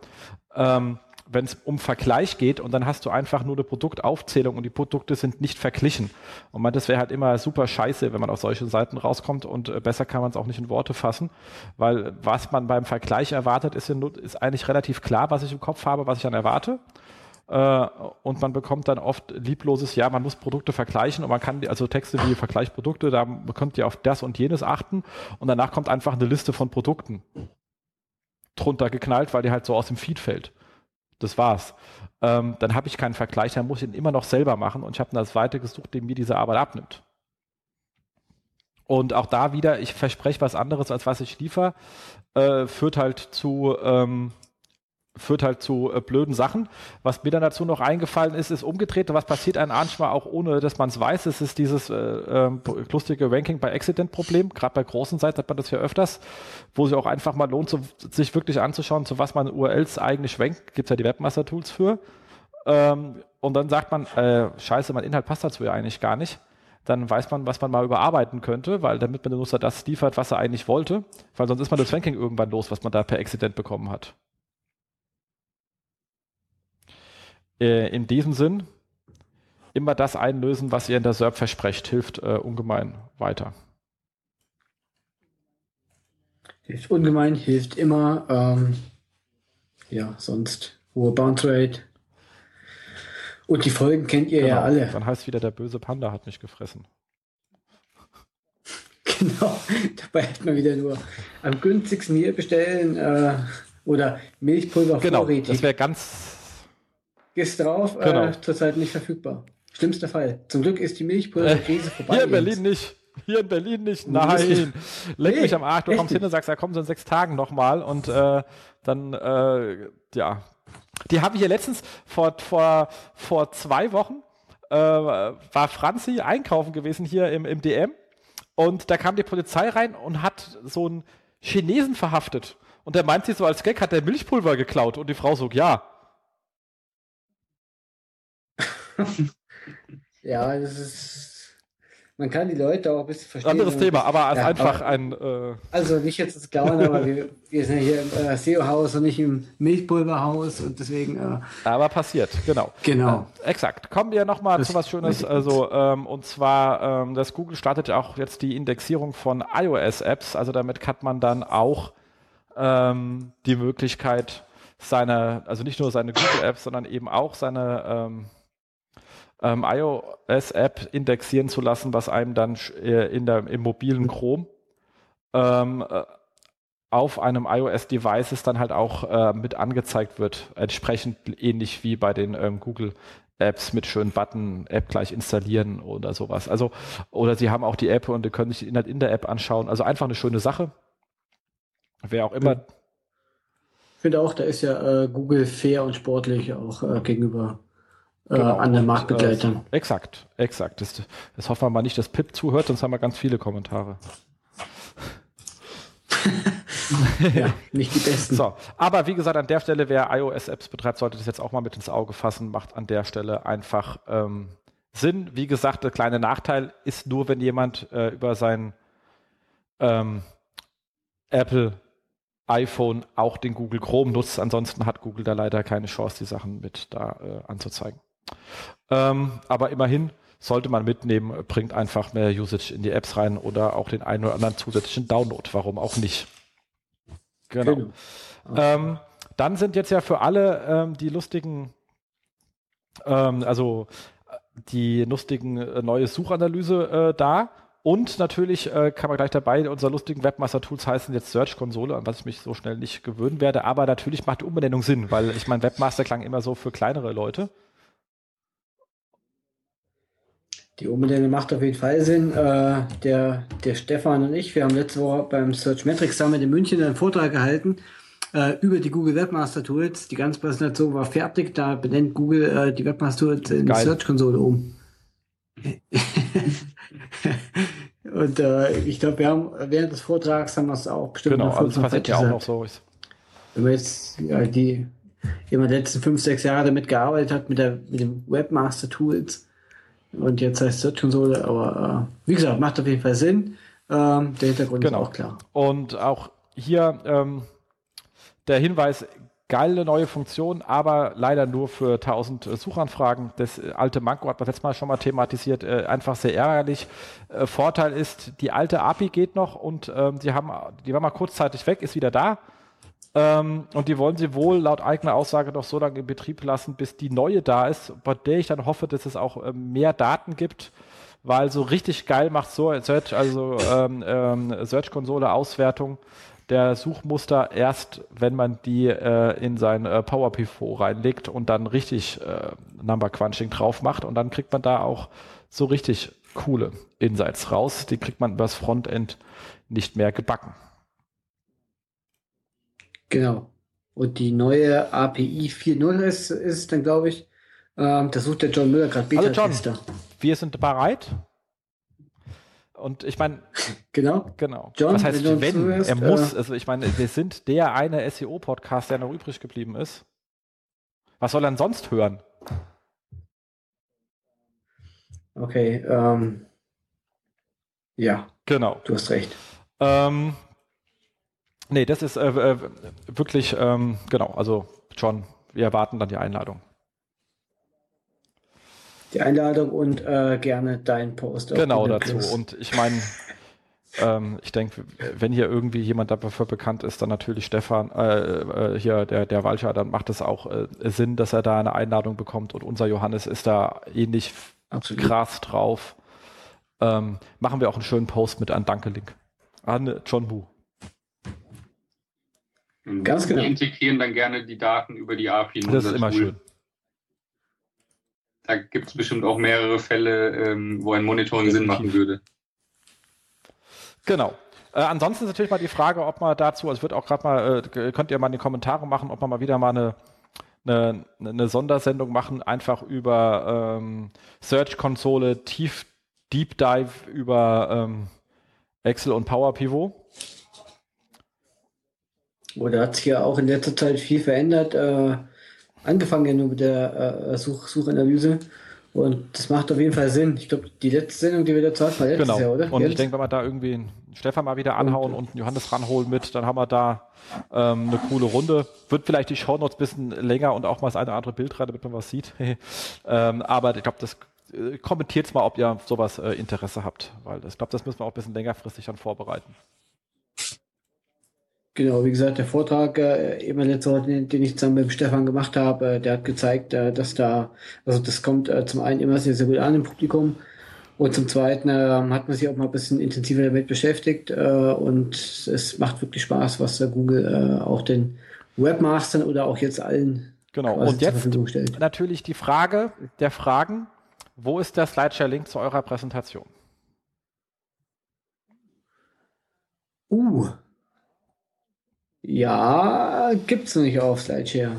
Speaker 2: ähm, wenn es um Vergleich geht und dann hast du einfach nur eine Produktaufzählung und die Produkte sind nicht verglichen. Und man, das wäre halt immer super scheiße, wenn man auf solche Seiten rauskommt und äh, besser kann man es auch nicht in Worte fassen, weil was man beim Vergleich erwartet, ist, ist eigentlich relativ klar, was ich im Kopf habe, was ich dann erwarte. Äh, und man bekommt dann oft liebloses, ja, man muss Produkte vergleichen und man kann, also Texte wie Vergleich Produkte, da bekommt ihr auf das und jenes achten und danach kommt einfach eine Liste von Produkten drunter geknallt, weil die halt so aus dem Feed fällt. Das war's. Ähm, dann habe ich keinen Vergleich, dann muss ich ihn immer noch selber machen und ich habe eine Seite gesucht, die mir diese Arbeit abnimmt. Und auch da wieder, ich verspreche was anderes, als was ich liefere, äh, führt halt zu ähm, führt halt zu äh, blöden Sachen. Was mir dann dazu noch eingefallen ist, ist umgedreht. Was passiert einem manchmal auch ohne, dass man es weiß. Es ist dieses äh, äh, lustige Ranking bei Accident-Problem. Gerade bei großen Seiten hat man das ja öfters, wo sich auch einfach mal lohnt, zu, sich wirklich anzuschauen, zu was man URLs eigentlich rankt. Gibt es ja die Webmaster-Tools für. Ähm, und dann sagt man, äh, scheiße, mein Inhalt passt dazu ja eigentlich gar nicht dann weiß man, was man mal überarbeiten könnte, weil damit man den Nutzer das liefert, was er eigentlich wollte, weil sonst ist man das Ranking irgendwann los, was man da per Accident bekommen hat. Äh, in diesem Sinn, immer das einlösen, was ihr in der SERP versprecht, hilft äh, ungemein weiter.
Speaker 3: Hilft ungemein, hilft immer. Ähm, ja, sonst hohe Bounce Rate. Und die Folgen kennt ihr genau. ja alle.
Speaker 2: Dann heißt wieder, der böse Panda hat mich gefressen.
Speaker 3: Genau, dabei hätte man wieder nur am günstigsten hier bestellen äh, oder Milchpulver
Speaker 2: Genau, vorrätig. das wäre ganz
Speaker 3: Gehst drauf, äh, genau. äh, zurzeit nicht verfügbar. Schlimmster Fall. Zum Glück ist die Milchpulverkrise äh,
Speaker 2: vorbei. Hier in Berlin nicht. Hier in Berlin nicht. Nein. Leck nee, mich am Arsch. Du kommst hin und sagst, ja komm, so in sechs Tagen nochmal. Und äh, dann, äh, ja. Die habe ich hier letztens vor, vor, vor zwei Wochen, äh, war Franzi einkaufen gewesen hier im, im DM. Und da kam die Polizei rein und hat so einen Chinesen verhaftet. Und der meint sich so als Gag, hat der Milchpulver geklaut. Und die Frau so, ja.
Speaker 3: ja, das ist. Man kann die Leute auch ein bisschen verstehen.
Speaker 2: Anderes Thema, aber als ja, einfach aber, ein. Äh
Speaker 3: also nicht jetzt das Klauen, aber wir, wir sind ja hier im äh, SEO-Haus und nicht im Milchpulverhaus und deswegen. Äh
Speaker 2: aber passiert, genau.
Speaker 3: Genau.
Speaker 2: Äh, exakt. Kommen wir nochmal zu was Schönes. Also, ähm, und zwar, ähm, das Google startet ja auch jetzt die Indexierung von iOS-Apps. Also damit hat man dann auch ähm, die Möglichkeit, seine, also nicht nur seine Google-Apps, sondern eben auch seine ähm, iOS-App indexieren zu lassen, was einem dann äh, in der, im mobilen Chrome ähm, äh, auf einem iOS-Device ist dann halt auch äh, mit angezeigt wird, entsprechend ähnlich wie bei den ähm, Google Apps mit schönen Button, App gleich installieren oder sowas. Also, oder sie haben auch die App und können sich den Inhalt in der App anschauen. Also einfach eine schöne Sache. Wer auch immer.
Speaker 3: Ich finde auch, da ist ja äh, Google fair und sportlich auch äh, gegenüber genau. an den Marktbegleitern.
Speaker 2: Äh, exakt, exakt. Das, das hoffen wir mal nicht, dass Pip zuhört, sonst haben wir ganz viele Kommentare.
Speaker 3: ja, nicht die besten.
Speaker 2: So, aber wie gesagt, an der Stelle, wer iOS-Apps betreibt, sollte das jetzt auch mal mit ins Auge fassen, macht an der Stelle einfach ähm, Sinn. Wie gesagt, der kleine Nachteil ist nur, wenn jemand äh, über sein ähm, Apple iPhone auch den Google Chrome nutzt. Ansonsten hat Google da leider keine Chance, die Sachen mit da äh, anzuzeigen. Ähm, aber immerhin sollte man mitnehmen, bringt einfach mehr Usage in die Apps rein oder auch den einen oder anderen zusätzlichen Download. Warum auch nicht? Genau. genau. Ähm, dann sind jetzt ja für alle ähm, die lustigen, ähm, also äh, die lustigen äh, neue Suchanalyse äh, da. Und natürlich äh, kann man gleich dabei, unsere lustigen Webmaster-Tools heißen jetzt Search-Konsole, an was ich mich so schnell nicht gewöhnen werde. Aber natürlich macht die Umbenennung Sinn, weil ich meine, Webmaster klang immer so für kleinere Leute.
Speaker 3: Die Umbenennung macht auf jeden Fall Sinn. Äh, der, der Stefan und ich, wir haben letzte Woche beim Search Metrics Summit in München einen Vortrag gehalten äh, über die Google Webmaster Tools. Die ganze Präsentation war fertig. Da benennt Google äh, die Webmaster Tools in Geil. Search Konsole um. und äh, ich glaube, wir haben während des Vortrags haben wir es auch bestimmt.
Speaker 2: Genau, also das passiert ja auch noch so.
Speaker 3: Wenn man jetzt ja, die die letzten fünf, sechs Jahre damit gearbeitet hat mit, der, mit den Webmaster Tools, und jetzt heißt Search Konsole, aber äh, wie gesagt, macht auf jeden Fall Sinn. Ähm, der Hintergrund
Speaker 2: genau.
Speaker 3: ist auch klar.
Speaker 2: Und auch hier ähm, der Hinweis, geile neue Funktion, aber leider nur für 1000 äh, Suchanfragen. Das äh, alte Manko hat man letztes Mal schon mal thematisiert, äh, einfach sehr ärgerlich. Äh, Vorteil ist, die alte API geht noch und ähm, die haben, die war mal kurzzeitig weg, ist wieder da. Ähm, und die wollen sie wohl laut eigener Aussage noch so lange in Betrieb lassen, bis die neue da ist, bei der ich dann hoffe, dass es auch äh, mehr Daten gibt weil so richtig geil macht so Search, also ähm, ähm, Search-Konsole Auswertung der Suchmuster erst, wenn man die äh, in sein äh, Power Pivot reinlegt und dann richtig äh, Number Crunching drauf macht und dann kriegt man da auch so richtig coole Insights raus. Die kriegt man übers Frontend nicht mehr gebacken.
Speaker 3: Genau. Und die neue API 4.0 ist, ist dann, glaube ich, ähm, da sucht der John Müller gerade
Speaker 2: Beta-Tester. Also wir sind bereit. Und ich meine,
Speaker 3: genau.
Speaker 2: Genau. John, Was heißt, wenn? wenn er muss. Äh, also ich meine, wir sind der eine SEO-Podcast, der noch übrig geblieben ist. Was soll er denn sonst hören?
Speaker 3: Okay, ähm, ja.
Speaker 2: Genau.
Speaker 3: Du hast recht.
Speaker 2: Ähm, nee, das ist äh, äh, wirklich, ähm, genau, also John, wir erwarten dann die Einladung
Speaker 3: die Einladung und äh, gerne dein Post.
Speaker 2: Genau dazu. Plus. Und ich meine, ähm, ich denke, wenn hier irgendwie jemand dafür bekannt ist, dann natürlich Stefan, äh, äh, hier der, der Walcher, dann macht es auch äh, Sinn, dass er da eine Einladung bekommt. Und unser Johannes ist da ähnlich Absolut. krass drauf. Ähm, machen wir auch einen schönen Post mit einem Danke-Link an John Wu.
Speaker 4: Ganz genau. Wir integrieren dann gerne die Daten über die API.
Speaker 2: das ist immer Tool. schön
Speaker 4: da gibt es bestimmt auch mehrere Fälle, ähm, wo ein Monitoring Sinn machen würde.
Speaker 2: Genau. Äh, ansonsten ist natürlich mal die Frage, ob man dazu, also wird auch gerade mal, äh, könnt ihr mal in die Kommentare machen, ob man mal wieder mal eine, eine, eine Sondersendung machen, einfach über ähm, Search-Konsole, tief Deep Dive über ähm, Excel und Power Pivot.
Speaker 3: Oder hat sich ja auch in letzter Zeit viel verändert. Äh, angefangen ja nur mit der äh, Such Suchanalyse. Und das macht auf jeden Fall Sinn. Ich glaube, die letzte Sendung, die wir dazu hatten, war letztes
Speaker 2: genau.
Speaker 3: Jahr, oder?
Speaker 2: Und Jetzt? ich denke, wenn wir da irgendwie einen Stefan mal wieder anhauen und, und einen Johannes ranholen mit, dann haben wir da ähm, eine coole Runde. Wird vielleicht die Shownotes ein bisschen länger und auch mal das eine oder andere Bild rein, damit man was sieht. ähm, aber ich glaube, das äh, kommentiert mal, ob ihr sowas äh, Interesse habt, weil ich glaube, das müssen wir auch ein bisschen längerfristig dann vorbereiten.
Speaker 3: Genau, wie gesagt, der Vortrag, äh, eben letzte Woche, den, den, ich zusammen mit dem Stefan gemacht habe, äh, der hat gezeigt, äh, dass da, also das kommt äh, zum einen immer sehr, sehr gut an im Publikum und zum zweiten äh, hat man sich auch mal ein bisschen intensiver damit beschäftigt äh, und es macht wirklich Spaß, was Google äh, auch den Webmastern oder auch jetzt allen
Speaker 2: Genau, und jetzt natürlich die Frage der Fragen, wo ist der Slideshare-Link zu eurer Präsentation?
Speaker 3: Uh, ja, gibt's noch nicht auf Slideshare.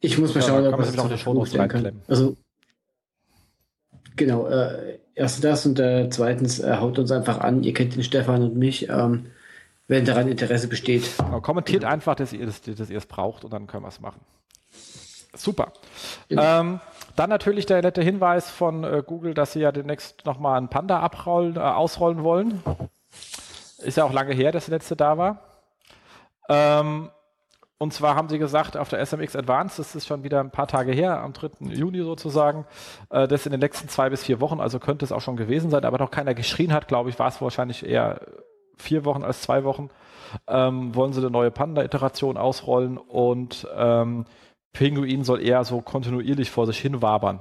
Speaker 3: Ich muss mal ja, schauen, ob
Speaker 2: man das noch in kann.
Speaker 3: Also, genau, äh, erstens das und äh, zweitens äh, haut uns einfach an, ihr kennt den Stefan und mich, ähm, wenn daran Interesse besteht.
Speaker 2: Genau, kommentiert genau. einfach, dass ihr, das, dass ihr es braucht und dann können wir es machen. Super. Genau. Ähm, dann natürlich der nette Hinweis von äh, Google, dass sie ja demnächst nochmal ein Panda abrollen, äh, ausrollen wollen. Ist ja auch lange her, dass der letzte da war. Ähm, und zwar haben sie gesagt, auf der SMX Advanced, das ist schon wieder ein paar Tage her, am 3. Juni sozusagen, äh, das in den nächsten zwei bis vier Wochen, also könnte es auch schon gewesen sein, aber noch keiner geschrien hat, glaube ich, war es wahrscheinlich eher vier Wochen als zwei Wochen, ähm, wollen sie eine neue Panda-Iteration ausrollen und ähm, Pinguin soll eher so kontinuierlich vor sich hin wabern.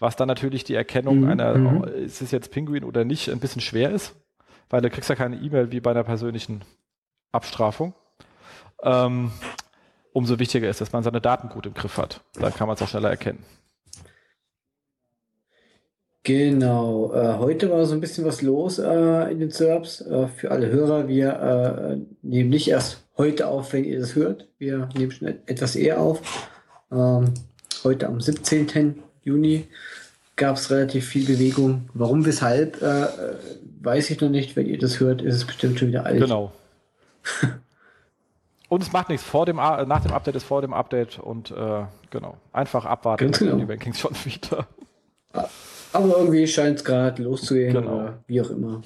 Speaker 2: Was dann natürlich die Erkennung mhm. einer, mhm. ist es jetzt Pinguin oder nicht, ein bisschen schwer ist weil du kriegst ja keine E-Mail wie bei einer persönlichen Abstrafung. Ähm, umso wichtiger ist, dass man seine Daten gut im Griff hat. Dann kann man es auch schneller erkennen.
Speaker 3: Genau. Äh, heute war so ein bisschen was los äh, in den Serbs. Äh, für alle Hörer, wir äh, nehmen nicht erst heute auf, wenn ihr das hört. Wir nehmen schon etwas eher auf. Ähm, heute am 17. Juni gab es relativ viel Bewegung. Warum, weshalb, äh, weiß ich noch nicht. Wenn ihr das hört, ist es bestimmt schon wieder alt.
Speaker 2: Genau. und es macht nichts. Vor dem, nach dem Update ist vor dem Update und äh, genau. Einfach abwarten.
Speaker 3: Ganz genau.
Speaker 2: Die Rankings schon wieder.
Speaker 3: Aber irgendwie scheint es gerade loszugehen genau. oder wie auch immer.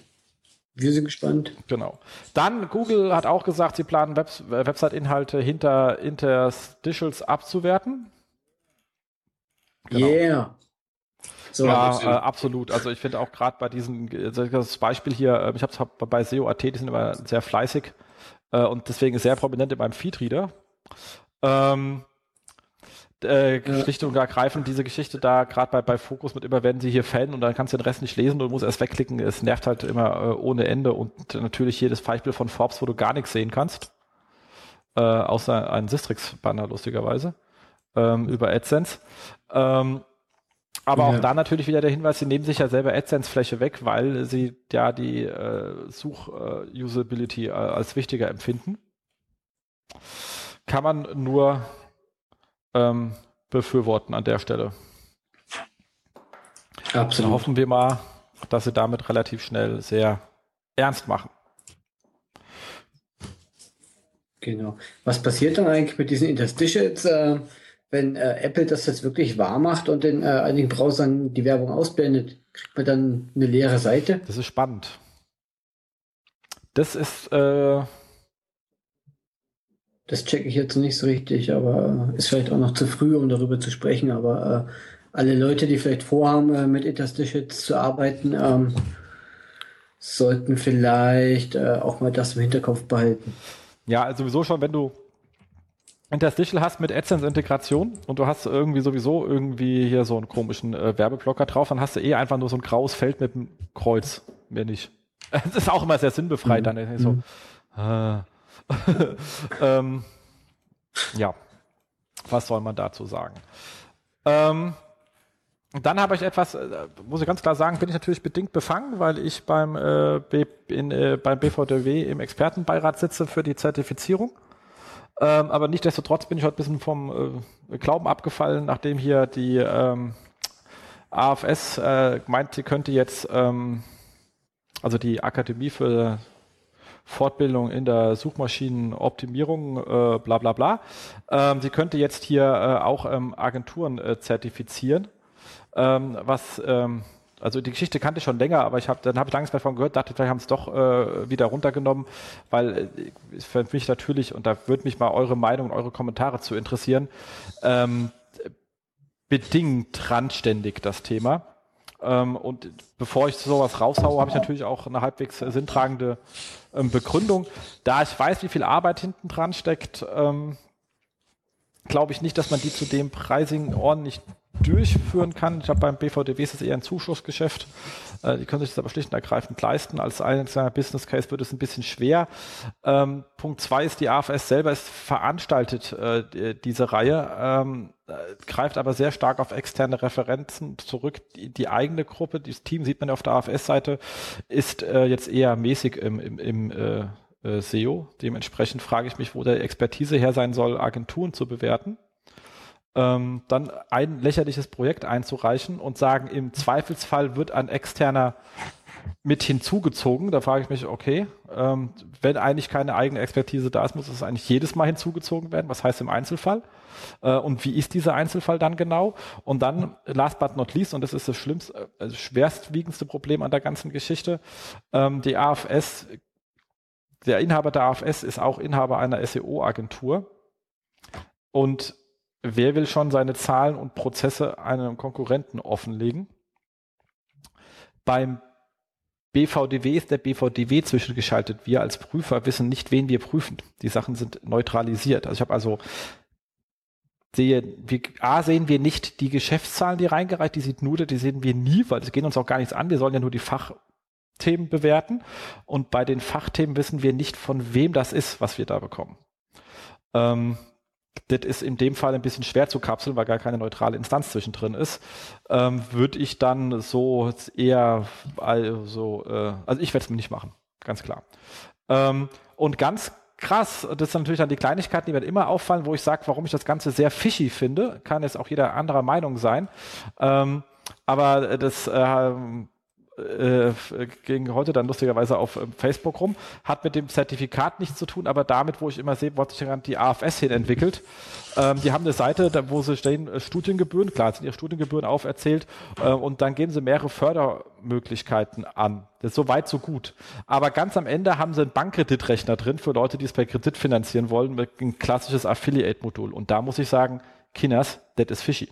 Speaker 3: wir sind gespannt.
Speaker 2: Genau. Dann, Google hat auch gesagt, sie planen Web äh, Website-Inhalte hinter Interstitials abzuwerten.
Speaker 3: Genau. Yeah.
Speaker 2: So, ja, äh, absolut. Also ich finde auch gerade bei diesem, das Beispiel hier, äh, ich habe es bei SEO.at, die sind immer sehr fleißig äh, und deswegen sehr prominent in meinem Feedreader. Ähm, äh, schlicht und ergreifend diese Geschichte da, gerade bei, bei Fokus mit immer werden sie hier Fan und dann kannst du den Rest nicht lesen, du musst erst wegklicken, es nervt halt immer äh, ohne Ende und natürlich jedes Beispiel von Forbes, wo du gar nichts sehen kannst, äh, außer ein Sistrix-Banner lustigerweise, ähm, über AdSense. Ähm, aber ja. auch da natürlich wieder der Hinweis, sie nehmen sich ja selber AdSense-Fläche weg, weil sie ja die äh, Such-Usability äh, als wichtiger empfinden. Kann man nur ähm, befürworten an der Stelle. Absolut. Dann hoffen wir mal, dass sie damit relativ schnell sehr ernst machen.
Speaker 3: Genau. Was passiert dann eigentlich mit diesen Interstitials, äh, wenn äh, Apple das jetzt wirklich wahr macht und in äh, einigen Browsern die Werbung ausblendet? Kriegt man dann eine leere Seite?
Speaker 2: Das ist spannend. Das ist äh,
Speaker 3: das checke ich jetzt nicht so richtig, aber ist vielleicht auch noch zu früh, um darüber zu sprechen. Aber äh, alle Leute, die vielleicht vorhaben, äh, mit Interstitials zu arbeiten, ähm, sollten vielleicht äh, auch mal das im Hinterkopf behalten.
Speaker 2: Ja, also sowieso schon, wenn du Interstitial hast mit AdSense-Integration und du hast irgendwie sowieso irgendwie hier so einen komischen äh, Werbeblocker drauf, dann hast du eh einfach nur so ein graues Feld mit einem Kreuz. Mehr nicht. Das ist auch immer sehr sinnbefreit mhm. dann. So, mhm. äh, ähm, ja, was soll man dazu sagen? Ähm, dann habe ich etwas, äh, muss ich ganz klar sagen, bin ich natürlich bedingt befangen, weil ich beim, äh, B, in, äh, beim BVDW im Expertenbeirat sitze für die Zertifizierung. Ähm, aber nichtsdestotrotz bin ich heute ein bisschen vom äh, Glauben abgefallen, nachdem hier die ähm, AFS äh, meint, sie könnte jetzt, ähm, also die Akademie für Fortbildung in der Suchmaschinenoptimierung, äh, bla bla bla. Ähm, sie könnte jetzt hier äh, auch ähm, Agenturen äh, zertifizieren, ähm, was ähm, also die Geschichte kannte ich schon länger, aber ich habe dann habe ich lange davon gehört, dachte vielleicht haben es doch äh, wieder runtergenommen, weil äh, für mich natürlich und da würde mich mal eure Meinung und eure Kommentare zu interessieren, ähm, bedingt randständig das Thema. Ähm, und bevor ich sowas raushaue, habe ich natürlich auch eine halbwegs sinntragende ähm, Begründung. Da ich weiß, wie viel Arbeit hinten dran steckt, ähm, glaube ich nicht, dass man die zu dem preisigen ordentlich durchführen kann. Ich habe beim BVDW ist es eher ein Zuschussgeschäft. Äh, die können sich das aber schlicht und ergreifend leisten. Als einzelner Business Case wird es ein bisschen schwer. Ähm, Punkt zwei ist, die AFS selber ist veranstaltet äh, diese Reihe, ähm, äh, greift aber sehr stark auf externe Referenzen zurück. Die, die eigene Gruppe, das Team sieht man ja auf der AFS-Seite, ist äh, jetzt eher mäßig im, im, im äh, äh SEO. Dementsprechend frage ich mich, wo der Expertise her sein soll, Agenturen zu bewerten ähm, dann ein lächerliches Projekt einzureichen und sagen, im Zweifelsfall wird ein externer mit hinzugezogen. Da frage ich mich, okay, ähm, wenn eigentlich keine eigene Expertise da ist, muss es eigentlich jedes Mal hinzugezogen werden. Was heißt im Einzelfall? Äh, und wie ist dieser Einzelfall dann genau? Und dann, last but not least, und das ist das schlimmste, also schwerstwiegendste Problem an der ganzen Geschichte, ähm, die AFS, der Inhaber der AFS ist auch Inhaber einer SEO-Agentur. Und wer will schon seine Zahlen und Prozesse einem Konkurrenten offenlegen? Beim BVDW ist der BVDW zwischengeschaltet. Wir als Prüfer wissen nicht, wen wir prüfen. Die Sachen sind neutralisiert. Also ich habe also sehe, wir, A sehen wir nicht die Geschäftszahlen, die reingereicht, die sieht nur, die sehen wir nie, weil es geht uns auch gar nichts an. Wir sollen ja nur die Fachthemen bewerten. Und bei den Fachthemen wissen wir nicht, von wem das ist, was wir da bekommen. Ähm, das ist in dem Fall ein bisschen schwer zu kapseln, weil gar keine neutrale Instanz zwischendrin ist, ähm, würde ich dann so eher, also, äh, also ich werde es mir nicht machen, ganz klar. Ähm, und ganz krass, das sind natürlich dann die Kleinigkeiten, die mir immer auffallen, wo ich sage, warum ich das Ganze sehr fishy finde, kann jetzt auch jeder anderer Meinung sein, ähm, aber das äh, äh, ging heute dann lustigerweise auf ähm, Facebook rum, hat mit dem Zertifikat nichts zu tun, aber damit, wo ich immer sehe, wo hat sich die AFS hin entwickelt. Ähm, die haben eine Seite, wo sie stehen, äh, Studiengebühren, klar, sind ihre Studiengebühren auferzählt, äh, und dann geben sie mehrere Fördermöglichkeiten an. Das ist so weit, so gut. Aber ganz am Ende haben sie einen Bankkredititrechner drin für Leute, die es per Kredit finanzieren wollen, mit ein klassisches Affiliate-Modul. Und da muss ich sagen, Kinas, that is fishy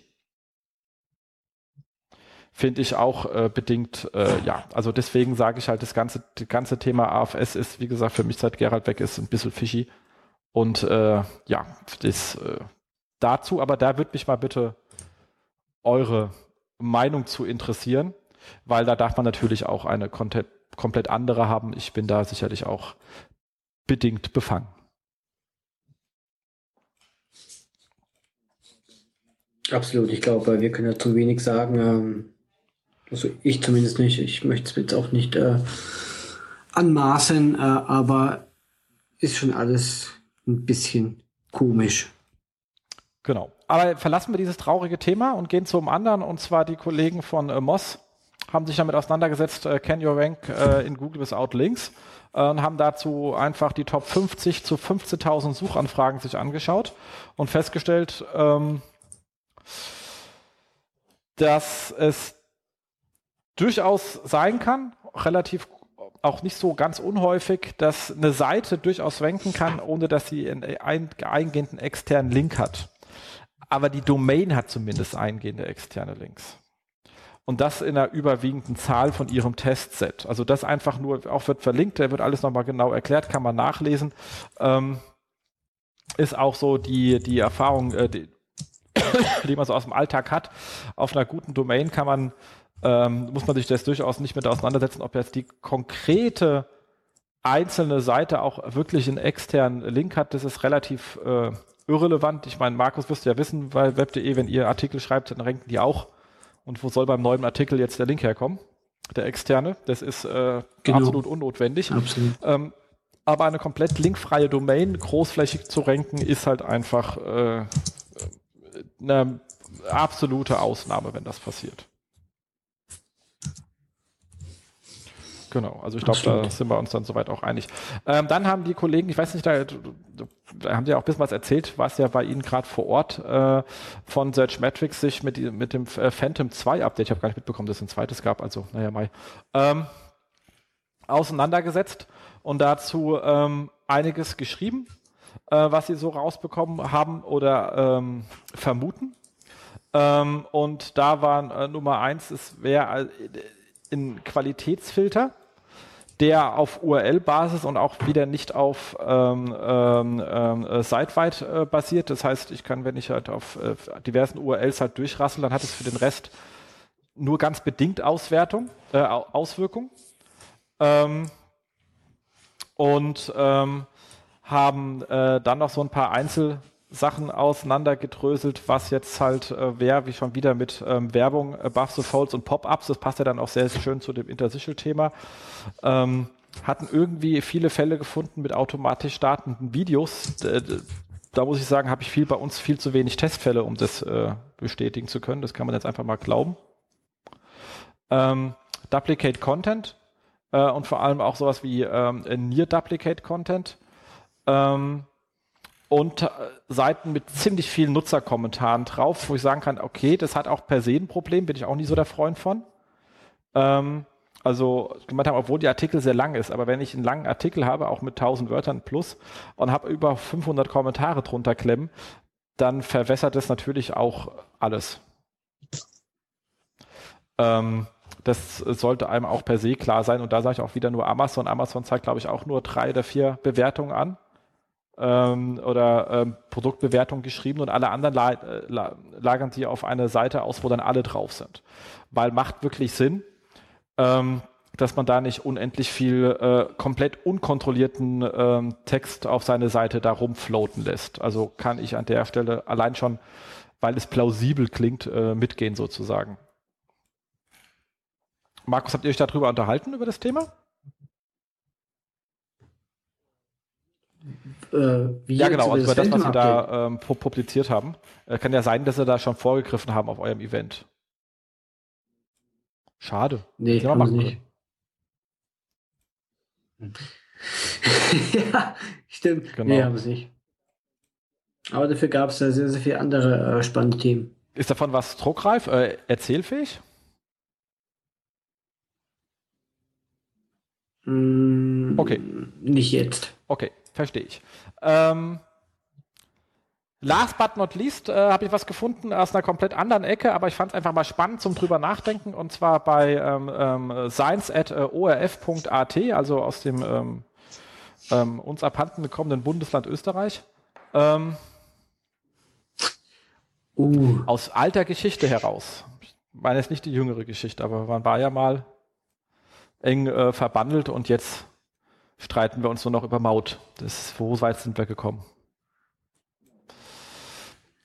Speaker 2: finde ich auch äh, bedingt, äh, ja, also deswegen sage ich halt, das ganze, das ganze Thema AFS ist, wie gesagt, für mich seit Gerald weg ist, ein bisschen fishy. Und äh, ja, das äh, dazu, aber da würde mich mal bitte eure Meinung zu interessieren, weil da darf man natürlich auch eine komplett, komplett andere haben. Ich bin da sicherlich auch bedingt befangen.
Speaker 3: Absolut, ich glaube, wir können dazu wenig sagen. Also ich zumindest nicht. Ich möchte es jetzt auch nicht äh, anmaßen, äh, aber ist schon alles ein bisschen komisch.
Speaker 2: Genau. Aber verlassen wir dieses traurige Thema und gehen zum anderen, und zwar die Kollegen von äh, Moss haben sich damit auseinandergesetzt, äh, Can You Rank äh, in Google without Links äh, und haben dazu einfach die Top 50 zu 15.000 Suchanfragen sich angeschaut und festgestellt, ähm, dass es durchaus sein kann, relativ auch nicht so ganz unhäufig, dass eine Seite durchaus ranken kann, ohne dass sie einen eingehenden externen Link hat. Aber die Domain hat zumindest eingehende externe Links. Und das in einer überwiegenden Zahl von ihrem Testset. Also das einfach nur, auch wird verlinkt, da wird alles nochmal genau erklärt, kann man nachlesen. Ähm, ist auch so die, die Erfahrung, äh, die, die man so aus dem Alltag hat. Auf einer guten Domain kann man ähm, muss man sich das durchaus nicht mit auseinandersetzen, ob jetzt die konkrete einzelne Seite auch wirklich einen externen Link hat. Das ist relativ äh, irrelevant. Ich meine, Markus wirst ja wissen, weil web.de, wenn ihr Artikel schreibt, dann ranken die auch. Und wo soll beim neuen Artikel jetzt der Link herkommen? Der externe. Das ist äh, genau. absolut unnotwendig.
Speaker 3: Absolut.
Speaker 2: Ähm, aber eine komplett linkfreie Domain großflächig zu ranken, ist halt einfach äh, eine absolute Ausnahme, wenn das passiert. Genau, also ich glaube, da sind wir uns dann soweit auch einig. Ähm, dann haben die Kollegen, ich weiß nicht, da, da haben sie ja auch ein bisschen was erzählt, was ja bei Ihnen gerade vor Ort äh, von Search Metrics sich mit, mit dem äh, Phantom 2 Update, ich habe gar nicht mitbekommen, dass es ein zweites gab, also naja, Mai, ähm, auseinandergesetzt und dazu ähm, einiges geschrieben, äh, was sie so rausbekommen haben oder ähm, vermuten. Ähm, und da waren äh, Nummer eins, es wäre äh, ein Qualitätsfilter der auf URL-Basis und auch wieder nicht auf ähm, ähm, äh, siteweit äh, basiert. Das heißt, ich kann, wenn ich halt auf äh, diversen URLs halt durchrassel, dann hat es für den Rest nur ganz bedingt Auswertung, äh, Auswirkung. Ähm, und ähm, haben äh, dann noch so ein paar Einzel Sachen auseinandergedröselt, was jetzt halt äh, wäre, wie schon wieder mit ähm, Werbung, Buffs and Folds und Pop-Ups. Das passt ja dann auch sehr, sehr schön zu dem Interstitial-Thema. Ähm, hatten irgendwie viele Fälle gefunden mit automatisch startenden Videos. Da muss ich sagen, habe ich viel bei uns viel zu wenig Testfälle, um das äh, bestätigen zu können. Das kann man jetzt einfach mal glauben. Ähm, Duplicate Content äh, und vor allem auch sowas wie ähm, Near Duplicate Content. Ähm, und äh, Seiten mit ziemlich vielen Nutzerkommentaren drauf, wo ich sagen kann, okay, das hat auch per se ein Problem, bin ich auch nie so der Freund von. Ähm, also gemeint haben, obwohl der Artikel sehr lang ist, aber wenn ich einen langen Artikel habe, auch mit 1000 Wörtern plus und habe über 500 Kommentare drunter klemmen, dann verwässert es natürlich auch alles. Ähm, das sollte einem auch per se klar sein und da sage ich auch wieder nur Amazon. Amazon zeigt, glaube ich, auch nur drei oder vier Bewertungen an ähm, oder ähm, Produktbewertung geschrieben und alle anderen la la lagern sie auf eine Seite aus, wo dann alle drauf sind. Weil macht wirklich Sinn, ähm, dass man da nicht unendlich viel äh, komplett unkontrollierten ähm, Text auf seine Seite da rumfloaten lässt. Also kann ich an der Stelle allein schon, weil es plausibel klingt, äh, mitgehen sozusagen. Markus, habt ihr euch darüber unterhalten, über das Thema? Äh, ja, genau, also über das, was Sie da ähm, publiziert haben. Äh, kann ja sein, dass Sie da schon vorgegriffen haben auf eurem Event. Schade.
Speaker 3: Nee,
Speaker 2: machen
Speaker 3: sie nicht. ja, stimmt.
Speaker 2: Genau.
Speaker 3: Nee, haben sie nicht. Aber dafür gab es ja sehr, sehr viele andere äh, spannende Themen.
Speaker 2: Ist davon was druckreif, äh, erzählfähig?
Speaker 3: Mm,
Speaker 2: Okay.
Speaker 3: Nicht jetzt.
Speaker 2: Okay, verstehe ich. Ähm, last but not least äh, habe ich was gefunden aus einer komplett anderen Ecke, aber ich fand es einfach mal spannend zum drüber nachdenken und zwar bei ähm, ähm, science.orf.at, also aus dem ähm, ähm, uns abhanden gekommenen Bundesland Österreich. Ähm,
Speaker 3: Uh,
Speaker 2: aus alter Geschichte heraus. Ich meine jetzt nicht die jüngere Geschichte, aber man war ja mal eng äh, verbandelt und jetzt streiten wir uns nur noch über Maut. Das, wo weit sind wir gekommen?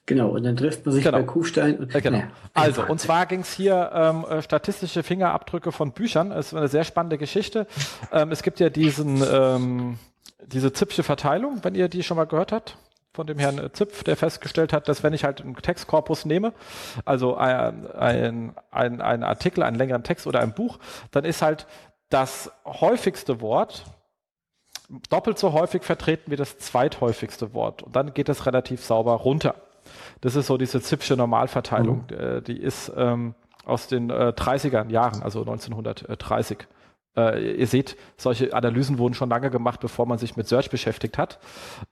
Speaker 3: genau. Und dann trifft man sich
Speaker 2: Genau.
Speaker 3: bei Kufstein. Und,
Speaker 2: Äh, genau.
Speaker 3: Naja,
Speaker 2: Also, und zwar ging es hier ähm, äh, statistische Fingerabdrücke von Büchern. Es ist eine sehr spannende Geschichte. Ähm, es gibt ja diesen, ähm, diese Zipfsche Verteilung, wenn ihr die schon mal gehört habt, von dem Herrn äh, Zipf, der festgestellt hat, dass wenn ich halt einen Textkorpus nehme, also ein, ein, ein, ein Artikel, einen längeren Text oder ein Buch, dann ist halt das häufigste Wort doppelt so häufig vertreten wie das zweithäufigste Wort. Und dann geht es relativ sauber runter. Das ist so diese Zipfsche Normalverteilung. Äh, Die ist ähm, aus den äh, 30er Jahren, also 1930. Äh, ihr seht, solche Analysen wurden schon lange gemacht, bevor man sich mit Search beschäftigt hat.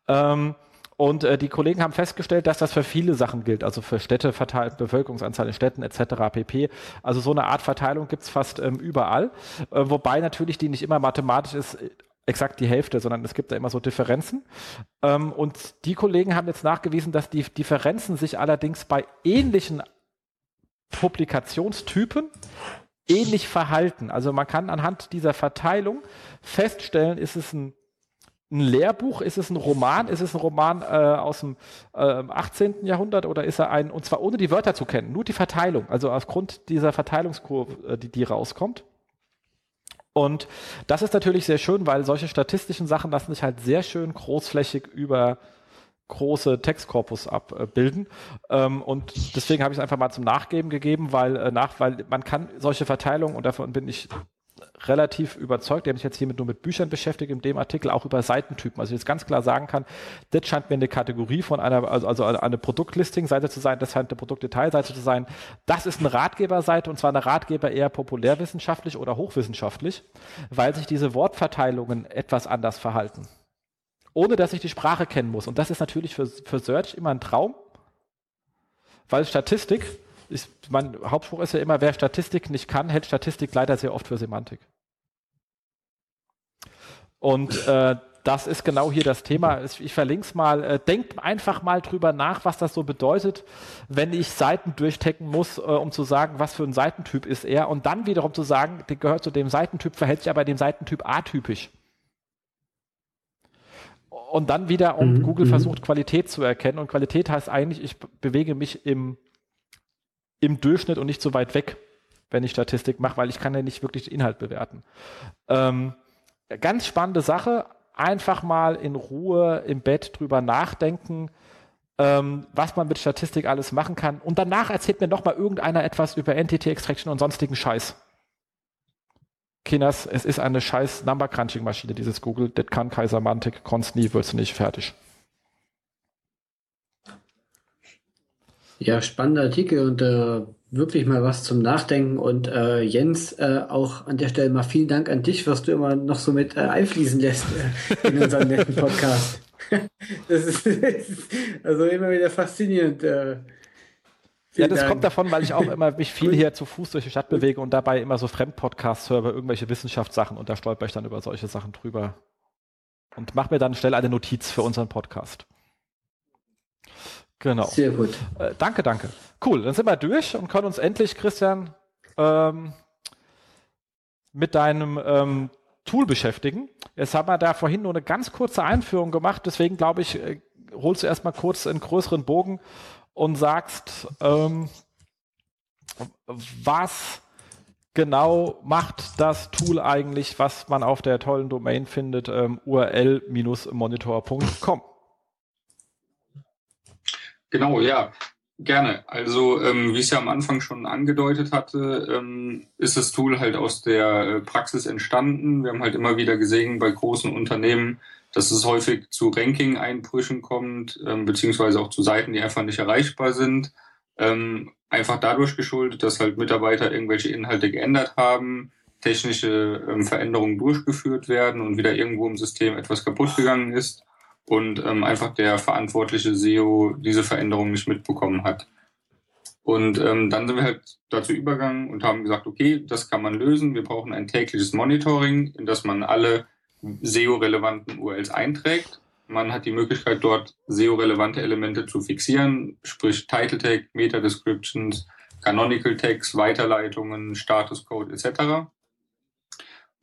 Speaker 2: Ähm, und äh, die Kollegen haben festgestellt, dass das für viele Sachen gilt, also für Städte verteilt, Bevölkerungsanzahl in Städten etc. pp. Also so eine Art Verteilung gibt's fast ähm, überall, äh, wobei natürlich die nicht immer mathematisch ist, exakt die Hälfte, sondern es gibt da immer so Differenzen. Ähm, und die Kollegen haben jetzt nachgewiesen, dass die Differenzen sich allerdings bei ähnlichen Publikationstypen ähnlich verhalten. Also man kann anhand dieser Verteilung feststellen, ist es ein, ein Lehrbuch, ist es ein Roman, ist es ein Roman äh, aus dem äh, 18. Jahrhundert oder ist er ein, und zwar ohne die Wörter zu kennen, nur die Verteilung, also aufgrund dieser Verteilungskurve, äh, die, die rauskommt. Und das ist natürlich sehr schön, weil solche statistischen Sachen lassen sich halt sehr schön großflächig über große Textkorpus abbilden. Ähm, und deswegen habe ich es einfach mal zum Nachgeben gegeben, weil, äh, nach, weil man kann solche Verteilungen, und davon bin ich relativ überzeugt, der mich jetzt hiermit nur mit Büchern beschäftigt, in dem Artikel auch über Seitentypen. Also ich jetzt ganz klar sagen kann, das scheint mir eine Kategorie von einer, also, also eine Produktlisting-Seite zu sein, das scheint eine Produktdetailseite zu sein. Das ist eine Ratgeberseite und zwar eine Ratgeber eher populärwissenschaftlich oder hochwissenschaftlich, weil sich diese Wortverteilungen etwas anders verhalten. Ohne dass ich die Sprache kennen muss. Und das ist natürlich für, für Search immer ein Traum, weil Statistik ist, mein Hauptspruch ist ja immer, wer Statistik nicht kann, hält Statistik leider sehr oft für Semantik. Und äh, das ist genau hier das Thema. Ich verlinke es mal. Äh, denkt einfach mal drüber nach, was das so bedeutet, wenn ich Seiten durchtecken muss, äh, um zu sagen, was für ein Seitentyp ist er. Und dann wiederum zu sagen, der gehört zu dem Seitentyp, verhält sich aber dem Seitentyp atypisch. Und dann wieder, um
Speaker 3: Mhm,
Speaker 2: Google
Speaker 3: mhm.
Speaker 2: versucht, Qualität zu erkennen. Und Qualität heißt eigentlich, ich be- bewege mich im, im Durchschnitt und nicht so weit weg, wenn ich Statistik mache, weil ich kann ja nicht wirklich den Inhalt bewerten. Ähm, ganz spannende Sache. Einfach mal in Ruhe im Bett drüber nachdenken, ähm, was man mit Statistik alles machen kann. Und danach erzählt mir noch mal irgendeiner etwas über Entity Extraction und sonstigen Scheiß. Kinders, es ist eine scheiß Number Crunching Maschine, dieses Google. Das kann keine Semantik, konnt's nie, wird's nicht fertig.
Speaker 3: Ja, spannender Artikel und äh, wirklich mal was zum Nachdenken. Und äh, Jens, äh, auch an der Stelle mal vielen Dank an dich, was du immer noch so mit äh, einfließen lässt äh, in unseren netten Podcast. das, ist, das ist also immer wieder faszinierend. Äh,
Speaker 2: Ja, das
Speaker 3: Dank.
Speaker 2: kommt davon, weil ich auch immer mich viel hier zu Fuß durch die Stadt bewege und dabei immer so Fremdpodcasts höre über irgendwelche Wissenschaftssachen und da stolper ich dann über solche Sachen drüber und mache mir dann schnell eine Notiz für unseren Podcast. Genau.
Speaker 3: Sehr gut.
Speaker 2: Äh, danke, danke. Cool, dann sind wir durch und können uns endlich, Christian, ähm, mit deinem ähm, Tool beschäftigen. Jetzt haben wir da vorhin nur eine ganz kurze Einführung gemacht, deswegen glaube ich, äh, holst du erstmal kurz einen größeren Bogen und sagst, ähm, was genau macht das Tool eigentlich, was man auf der tollen Domain findet, ähm, url-monitor.com.
Speaker 4: Genau, ja. Gerne. Also ähm, wie ich es ja am Anfang schon angedeutet hatte, ähm, ist das Tool halt aus der äh, Praxis entstanden. Wir haben halt immer wieder gesehen bei großen Unternehmen, dass es häufig zu Ranking-Einbrüchen kommt, ähm, beziehungsweise auch zu Seiten, die einfach nicht erreichbar sind. Ähm, einfach dadurch geschuldet, dass halt Mitarbeiter irgendwelche Inhalte geändert haben, technische ähm, Veränderungen durchgeführt werden und wieder irgendwo im System etwas kaputt gegangen ist und ähm, einfach der verantwortliche SEO diese Veränderung nicht mitbekommen hat. Und ähm, dann sind wir halt dazu übergegangen und haben gesagt, okay, das kann man lösen. Wir brauchen ein tägliches Monitoring, in das man alle SEO-relevanten URLs einträgt. Man hat die Möglichkeit, dort SEO-relevante Elemente zu fixieren, sprich Title Tag, Meta Descriptions, Canonical Tags, Weiterleitungen, Status Code etc.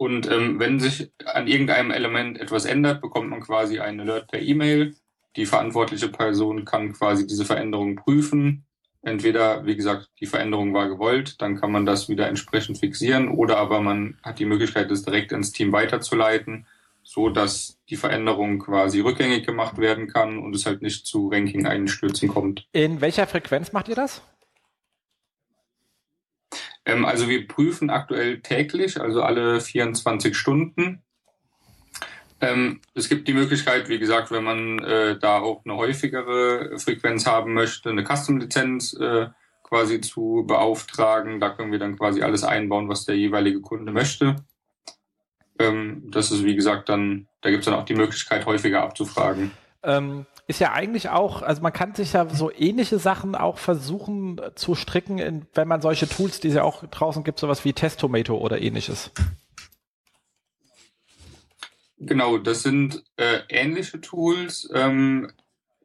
Speaker 4: Und ähm, wenn sich an irgendeinem Element etwas ändert, bekommt man quasi einen Alert per E-Mail. Die verantwortliche Person kann quasi diese Veränderung prüfen. Entweder, wie gesagt, die Veränderung war gewollt, dann kann man das wieder entsprechend fixieren, oder aber man hat die Möglichkeit, das direkt ins Team weiterzuleiten, so dass die Veränderung quasi rückgängig gemacht werden kann und es halt nicht zu Ranking-Einstürzen kommt.
Speaker 2: In welcher Frequenz macht ihr das?
Speaker 4: Ähm, also wir prüfen aktuell täglich, also alle 24 Stunden. Ähm, es gibt die Möglichkeit, wie gesagt, wenn man äh, da auch eine häufigere Frequenz haben möchte, eine Custom-Lizenz äh, quasi zu beauftragen. Da können wir dann quasi alles einbauen, was der jeweilige Kunde möchte. Ähm, das ist, wie gesagt, dann, da gibt es dann auch die Möglichkeit, häufiger abzufragen.
Speaker 2: Ähm, ist ja eigentlich auch, also man kann sich ja so ähnliche Sachen auch versuchen zu stricken, in, wenn man solche Tools, die es ja auch draußen gibt, sowas wie Testomato oder ähnliches.
Speaker 4: Genau, das sind äh, ähnliche Tools. Ähm,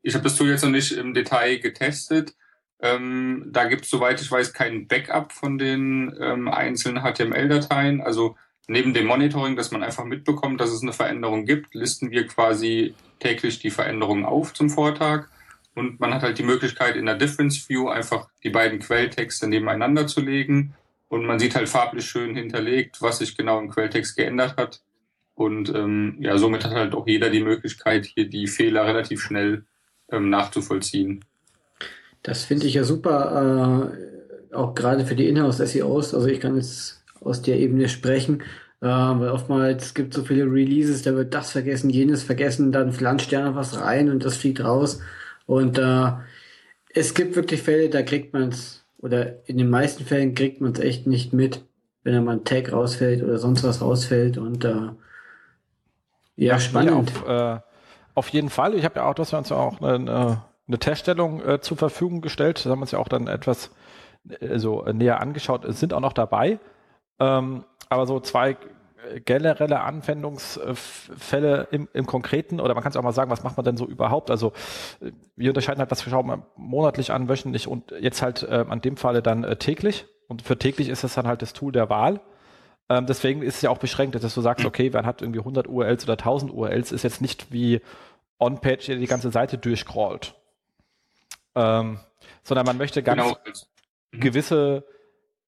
Speaker 4: ich habe das Tool jetzt noch nicht im Detail getestet. Ähm, da gibt es, soweit ich weiß, kein Backup von den ähm, einzelnen HTML-Dateien. Also neben dem Monitoring, dass man einfach mitbekommt, dass es eine Veränderung gibt, listen wir quasi täglich die Veränderungen auf zum Vortag. Und man hat halt die Möglichkeit, in der Difference View einfach die beiden Quelltexte nebeneinander zu legen. Und man sieht halt farblich schön hinterlegt, was sich genau im Quelltext geändert hat. Und ähm, ja, somit hat halt auch jeder die Möglichkeit, hier die Fehler relativ schnell ähm, nachzuvollziehen.
Speaker 3: Das finde ich ja super, äh, auch gerade für die Inhouse-SEOs. Also ich kann jetzt aus der Ebene sprechen. Äh, weil oftmals gibt es so viele Releases, da wird das vergessen, jenes vergessen, dann flanscht ja noch was rein und das fliegt raus. Und äh, es gibt wirklich Fälle, da kriegt man es, oder in den meisten Fällen kriegt man es echt nicht mit, wenn da mal ein Tag rausfällt oder sonst was rausfällt. Und äh, ja, ja, spannend.
Speaker 2: Auf, äh, auf jeden Fall. Ich habe ja auch, dass wir uns ja auch eine, eine Teststellung äh, zur Verfügung gestellt. Da haben wir uns ja auch dann etwas äh, so näher angeschaut, sind auch noch dabei. Ähm, aber so zwei generelle Anwendungsfälle im, im Konkreten oder man kann es auch mal sagen, was macht man denn so überhaupt? Also wir unterscheiden halt, was wir schauen monatlich an, wöchentlich und jetzt halt äh, an dem Falle dann äh, täglich. Und für täglich ist das dann halt das Tool der Wahl. Ähm, deswegen ist es ja auch beschränkt, dass du sagst, okay, man hat irgendwie 100 URLs oder 1000 URLs, ist jetzt nicht wie On-Page die ganze Seite durchcrawlt. Ähm, sondern man möchte ganz genau. Gewisse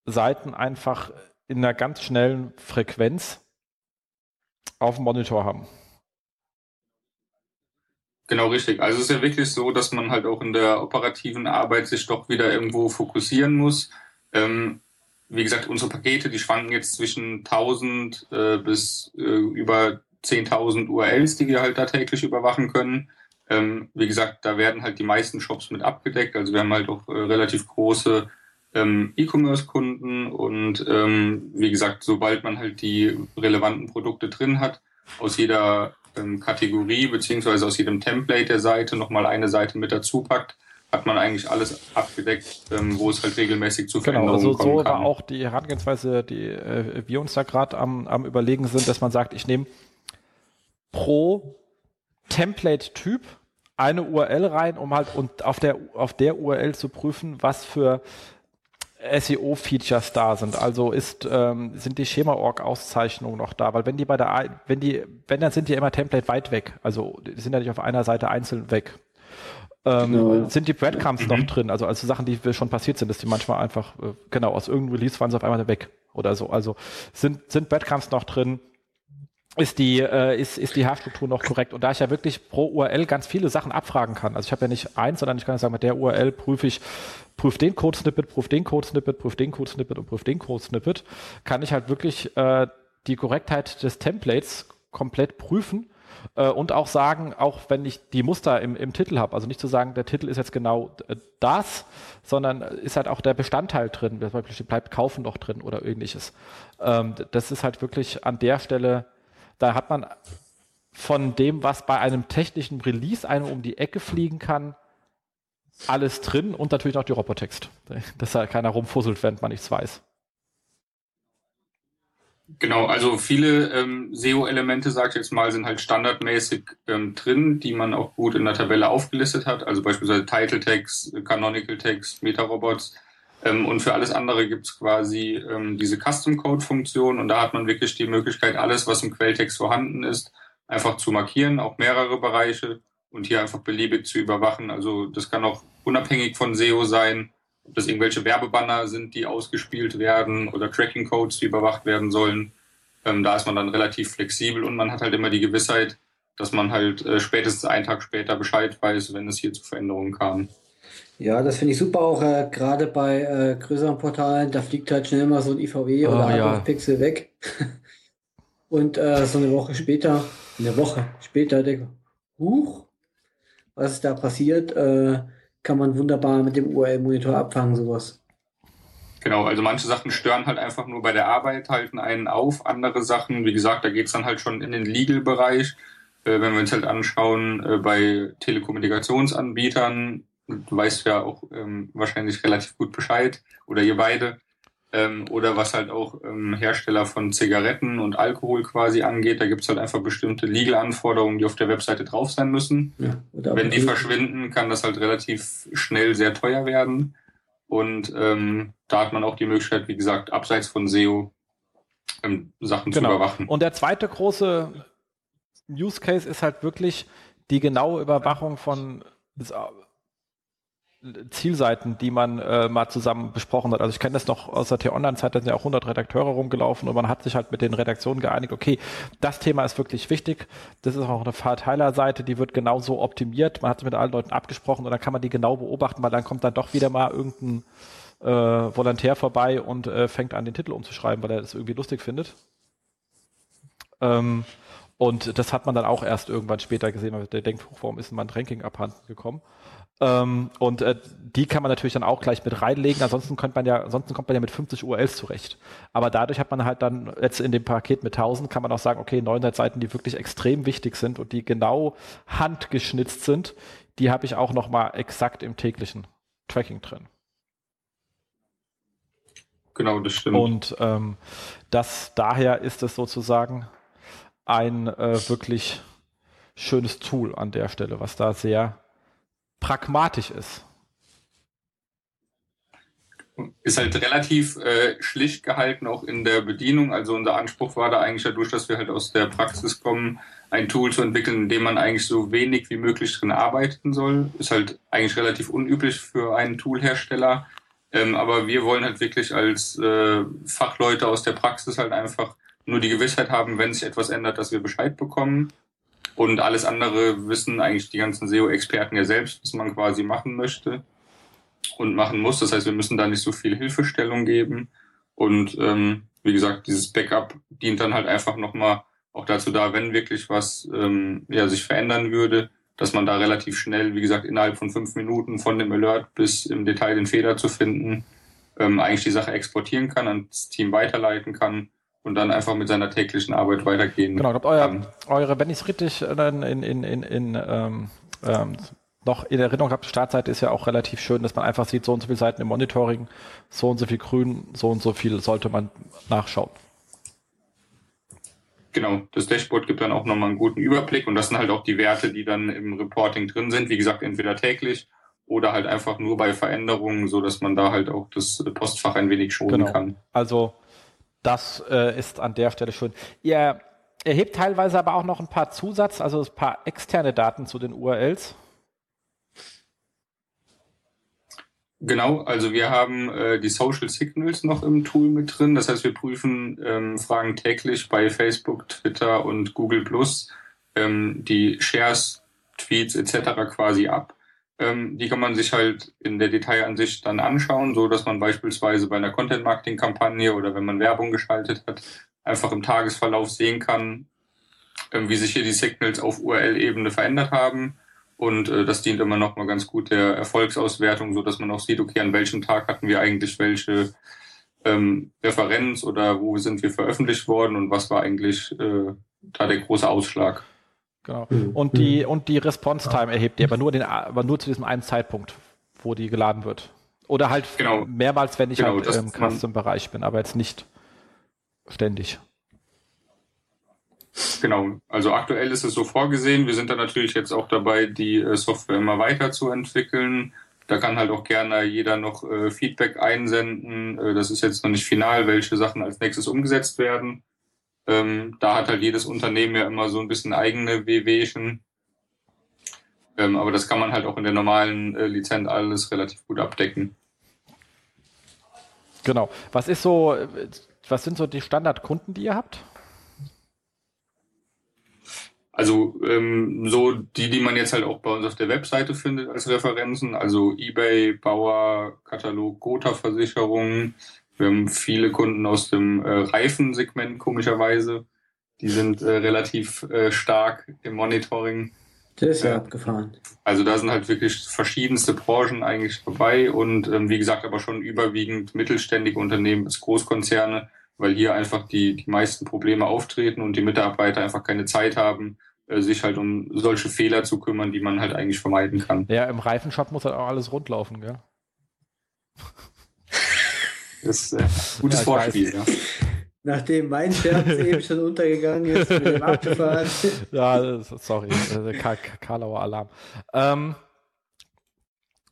Speaker 2: Seiten einfach in einer ganz schnellen Frequenz auf dem Monitor haben.
Speaker 4: Genau richtig. Also es ist ja wirklich so, dass man halt auch in der operativen Arbeit sich doch wieder irgendwo fokussieren muss. Ähm, wie gesagt, unsere Pakete, die schwanken jetzt zwischen 1000 äh, bis äh, über 10.000 URLs, die wir halt da täglich überwachen können. Ähm, wie gesagt, da werden halt die meisten Shops mit abgedeckt. Also wir haben halt auch äh, relativ große ähm, E-Commerce-Kunden und ähm, wie gesagt, sobald man halt die relevanten Produkte drin hat, aus jeder ähm, Kategorie beziehungsweise aus jedem Template der Seite nochmal eine Seite mit dazu packt, hat man eigentlich alles abgedeckt, ähm, wo es halt regelmäßig zu genau, Veränderungen genau, also
Speaker 2: so war auch die Herangehensweise, die äh, wir uns da gerade am, am überlegen sind, dass man sagt, ich nehme pro Template-Typ eine URL rein, um halt und auf der auf der URL zu prüfen, was für SEO-Features da sind. Also ist, ähm, sind die Schema-Org-Auszeichnungen noch da? Weil wenn die bei der, wenn die, wenn dann sind die immer Template weit weg. Also die sind ja nicht auf einer Seite einzeln weg. Ähm, genau. Sind die Breadcrumbs mhm. noch drin? Also, also Sachen, die schon passiert sind, dass die manchmal einfach, äh, genau, aus irgendeinem Release waren sie auf einmal weg oder so. Also sind, sind Breadcrumbs noch drin? Ist die, äh, ist, ist die Haarstruktur noch korrekt. Und da ich ja wirklich pro URL ganz viele Sachen abfragen kann, also ich habe ja nicht eins, sondern ich kann sagen, mit der URL prüfe ich, prüfe den Code-Snippet, prüfe den Code-Snippet, prüfe den Code-Snippet und prüfe den Code-Snippet, kann ich halt wirklich äh, die Korrektheit des Templates komplett prüfen äh, und auch sagen, auch wenn ich die Muster im, im Titel habe, also nicht zu sagen, der Titel ist jetzt genau äh, das, sondern ist halt auch der Bestandteil drin, zum bleibt kaufen doch drin oder ähnliches. Ähm, das ist halt wirklich an der Stelle da hat man von dem, was bei einem technischen Release einem um die Ecke fliegen kann, alles drin und natürlich noch die Robotext. Dass da keiner rumfusselt, während man nichts weiß.
Speaker 4: Genau, also viele ähm, SEO-Elemente, sag ich jetzt mal, sind halt standardmäßig ähm, drin, die man auch gut in der Tabelle aufgelistet hat. Also beispielsweise Title Text, Canonical Text, Meta-Robots. Ähm, und für alles andere gibt es quasi ähm, diese Custom-Code-Funktion und da hat man wirklich die Möglichkeit, alles, was im Quelltext vorhanden ist, einfach zu markieren, auch mehrere Bereiche und hier einfach beliebig zu überwachen. Also das kann auch unabhängig von SEO sein, ob das irgendwelche Werbebanner sind, die ausgespielt werden oder Tracking-Codes, die überwacht werden sollen. Ähm, da ist man dann relativ flexibel und man hat halt immer die Gewissheit, dass man halt äh, spätestens einen Tag später Bescheid weiß, wenn es hier zu Veränderungen kam.
Speaker 3: Ja, das finde ich super, auch äh, gerade bei äh, größeren Portalen, da fliegt halt schnell mal so ein IVW oh, oder ein ja. Pixel weg. Und äh, so eine Woche später, eine Woche später, denke huch, was ist da passiert, äh, kann man wunderbar mit dem URL-Monitor abfangen, sowas.
Speaker 4: Genau, also manche Sachen stören halt einfach nur bei der Arbeit, halten einen auf. Andere Sachen, wie gesagt, da geht's dann halt schon in den Legal-Bereich. Äh, wenn wir uns halt anschauen, äh, bei Telekommunikationsanbietern Du weißt ja auch ähm, wahrscheinlich relativ gut Bescheid oder ihr beide. Ähm, oder was halt auch ähm, Hersteller von Zigaretten und Alkohol quasi angeht, da gibt es halt einfach bestimmte Legal-Anforderungen, die auf der Webseite drauf sein müssen. Ja, Wenn die verschwinden, kann das halt relativ schnell sehr teuer werden. Und ähm, da hat man auch die Möglichkeit, wie gesagt, abseits von SEO ähm, Sachen genau. zu überwachen.
Speaker 2: Und der zweite große Use Case ist halt wirklich die genaue Überwachung von Zielseiten, die man äh, mal zusammen besprochen hat. Also ich kenne das noch aus der T-Online-Zeit, da sind ja auch 100 Redakteure rumgelaufen und man hat sich halt mit den Redaktionen geeinigt, okay, das Thema ist wirklich wichtig, das ist auch eine Verteilerseite, die wird genauso optimiert, man hat sich mit allen Leuten abgesprochen und dann kann man die genau beobachten, weil dann kommt dann doch wieder mal irgendein äh, Volontär vorbei und äh, fängt an, den Titel umzuschreiben, weil er das irgendwie lustig findet. Ähm, und das hat man dann auch erst irgendwann später gesehen, weil der denkt, warum ist denn mein Ranking abhanden gekommen? Ähm, und äh, die kann man natürlich dann auch gleich mit reinlegen. Ansonsten könnte man ja, ansonsten kommt man ja mit 50 URLs zurecht. Aber dadurch hat man halt dann jetzt in dem Paket mit 1000 kann man auch sagen, okay, 900 Seiten, die wirklich extrem wichtig sind und die genau handgeschnitzt sind, die habe ich auch noch mal exakt im täglichen Tracking drin.
Speaker 4: Genau, das stimmt.
Speaker 2: Und ähm, das daher ist es sozusagen ein äh, wirklich schönes Tool an der Stelle, was da sehr pragmatisch ist.
Speaker 4: Ist halt relativ äh, schlicht gehalten, auch in der Bedienung. Also unser Anspruch war da eigentlich dadurch, dass wir halt aus der Praxis kommen, ein Tool zu entwickeln, in dem man eigentlich so wenig wie möglich drin arbeiten soll. Ist halt eigentlich relativ unüblich für einen Toolhersteller. Ähm, aber wir wollen halt wirklich als äh, Fachleute aus der Praxis halt einfach nur die Gewissheit haben, wenn sich etwas ändert, dass wir Bescheid bekommen. Und alles andere wissen eigentlich die ganzen SEO-Experten ja selbst, was man quasi machen möchte und machen muss. Das heißt, wir müssen da nicht so viel Hilfestellung geben. Und ähm, wie gesagt, dieses Backup dient dann halt einfach nochmal auch dazu da, wenn wirklich was ähm, ja, sich verändern würde, dass man da relativ schnell, wie gesagt, innerhalb von fünf Minuten von dem Alert bis im Detail den Fehler zu finden, ähm, eigentlich die Sache exportieren kann, ans Team weiterleiten kann und dann einfach mit seiner täglichen Arbeit weitergehen.
Speaker 2: Genau, ich euer, eure, wenn ich es richtig in, in, in, in, in ähm, ähm, noch in Erinnerung habe, Startseite ist ja auch relativ schön, dass man einfach sieht, so und so viele Seiten im Monitoring, so und so viel grün, so und so viel sollte man nachschauen.
Speaker 4: Genau, das Dashboard gibt dann auch nochmal einen guten Überblick und das sind halt auch die Werte, die dann im Reporting drin sind. Wie gesagt, entweder täglich oder halt einfach nur bei Veränderungen, so dass man da halt auch das Postfach ein wenig schonen genau. kann.
Speaker 2: Also das äh, ist an der Stelle schön. Ihr erhebt teilweise aber auch noch ein paar Zusatz, also ein paar externe Daten zu den URLs.
Speaker 4: Genau, also wir haben äh, die Social Signals noch im Tool mit drin. Das heißt, wir prüfen ähm, Fragen täglich bei Facebook, Twitter und Google Plus ähm, die Shares, Tweets etc. quasi ab. Ähm, die kann man sich halt in der Detailansicht dann anschauen, so dass man beispielsweise bei einer Content-Marketing-Kampagne oder wenn man Werbung geschaltet hat, einfach im Tagesverlauf sehen kann, ähm, wie sich hier die Signals auf URL-Ebene verändert haben und äh, das dient immer noch mal ganz gut der Erfolgsauswertung, so dass man auch sieht, okay, an welchem Tag hatten wir eigentlich welche ähm, Referenz oder wo sind wir veröffentlicht worden und was war eigentlich äh, da der große Ausschlag.
Speaker 2: Genau. Mhm. Und die, und die Response Time erhebt ihr aber nur, den, aber nur zu diesem einen Zeitpunkt, wo die geladen wird. Oder halt genau. mehrmals, wenn ich genau, halt im Custom-Bereich bin, aber jetzt nicht ständig.
Speaker 4: Genau, also aktuell ist es so vorgesehen. Wir sind da natürlich jetzt auch dabei, die äh, Software immer weiterzuentwickeln. Da kann halt auch gerne jeder noch äh, Feedback einsenden. Äh, das ist jetzt noch nicht final, welche Sachen als nächstes umgesetzt werden. Ähm, da hat halt jedes Unternehmen ja immer so ein bisschen eigene WWchen. Ähm, aber das kann man halt auch in der normalen äh, Lizenz alles relativ gut abdecken.
Speaker 2: Genau. Was ist so, was sind so die Standardkunden, die ihr habt?
Speaker 4: Also ähm, so die, die man jetzt halt auch bei uns auf der Webseite findet als Referenzen, also eBay, Bauer, Katalog, Gotha Versicherung. Wir haben viele Kunden aus dem äh, Reifensegment komischerweise. Die sind äh, relativ äh, stark im Monitoring.
Speaker 3: Das ist ja abgefahren.
Speaker 4: Also da sind halt wirklich verschiedenste Branchen eigentlich dabei und ähm, wie gesagt aber schon überwiegend mittelständige Unternehmen bis Großkonzerne, weil hier einfach die, die meisten Probleme auftreten und die Mitarbeiter einfach keine Zeit haben, äh, sich halt um solche Fehler zu kümmern, die man halt eigentlich vermeiden kann.
Speaker 2: Ja, im Reifenshop muss halt auch alles rundlaufen, gell?
Speaker 4: Das ist ein äh, gutes ja, Vorspiel, ja.
Speaker 3: Nachdem mein Scherz eben schon untergegangen ist, mit dem abgefahren.
Speaker 2: Ja, sorry, Karlauer Alarm. Ähm,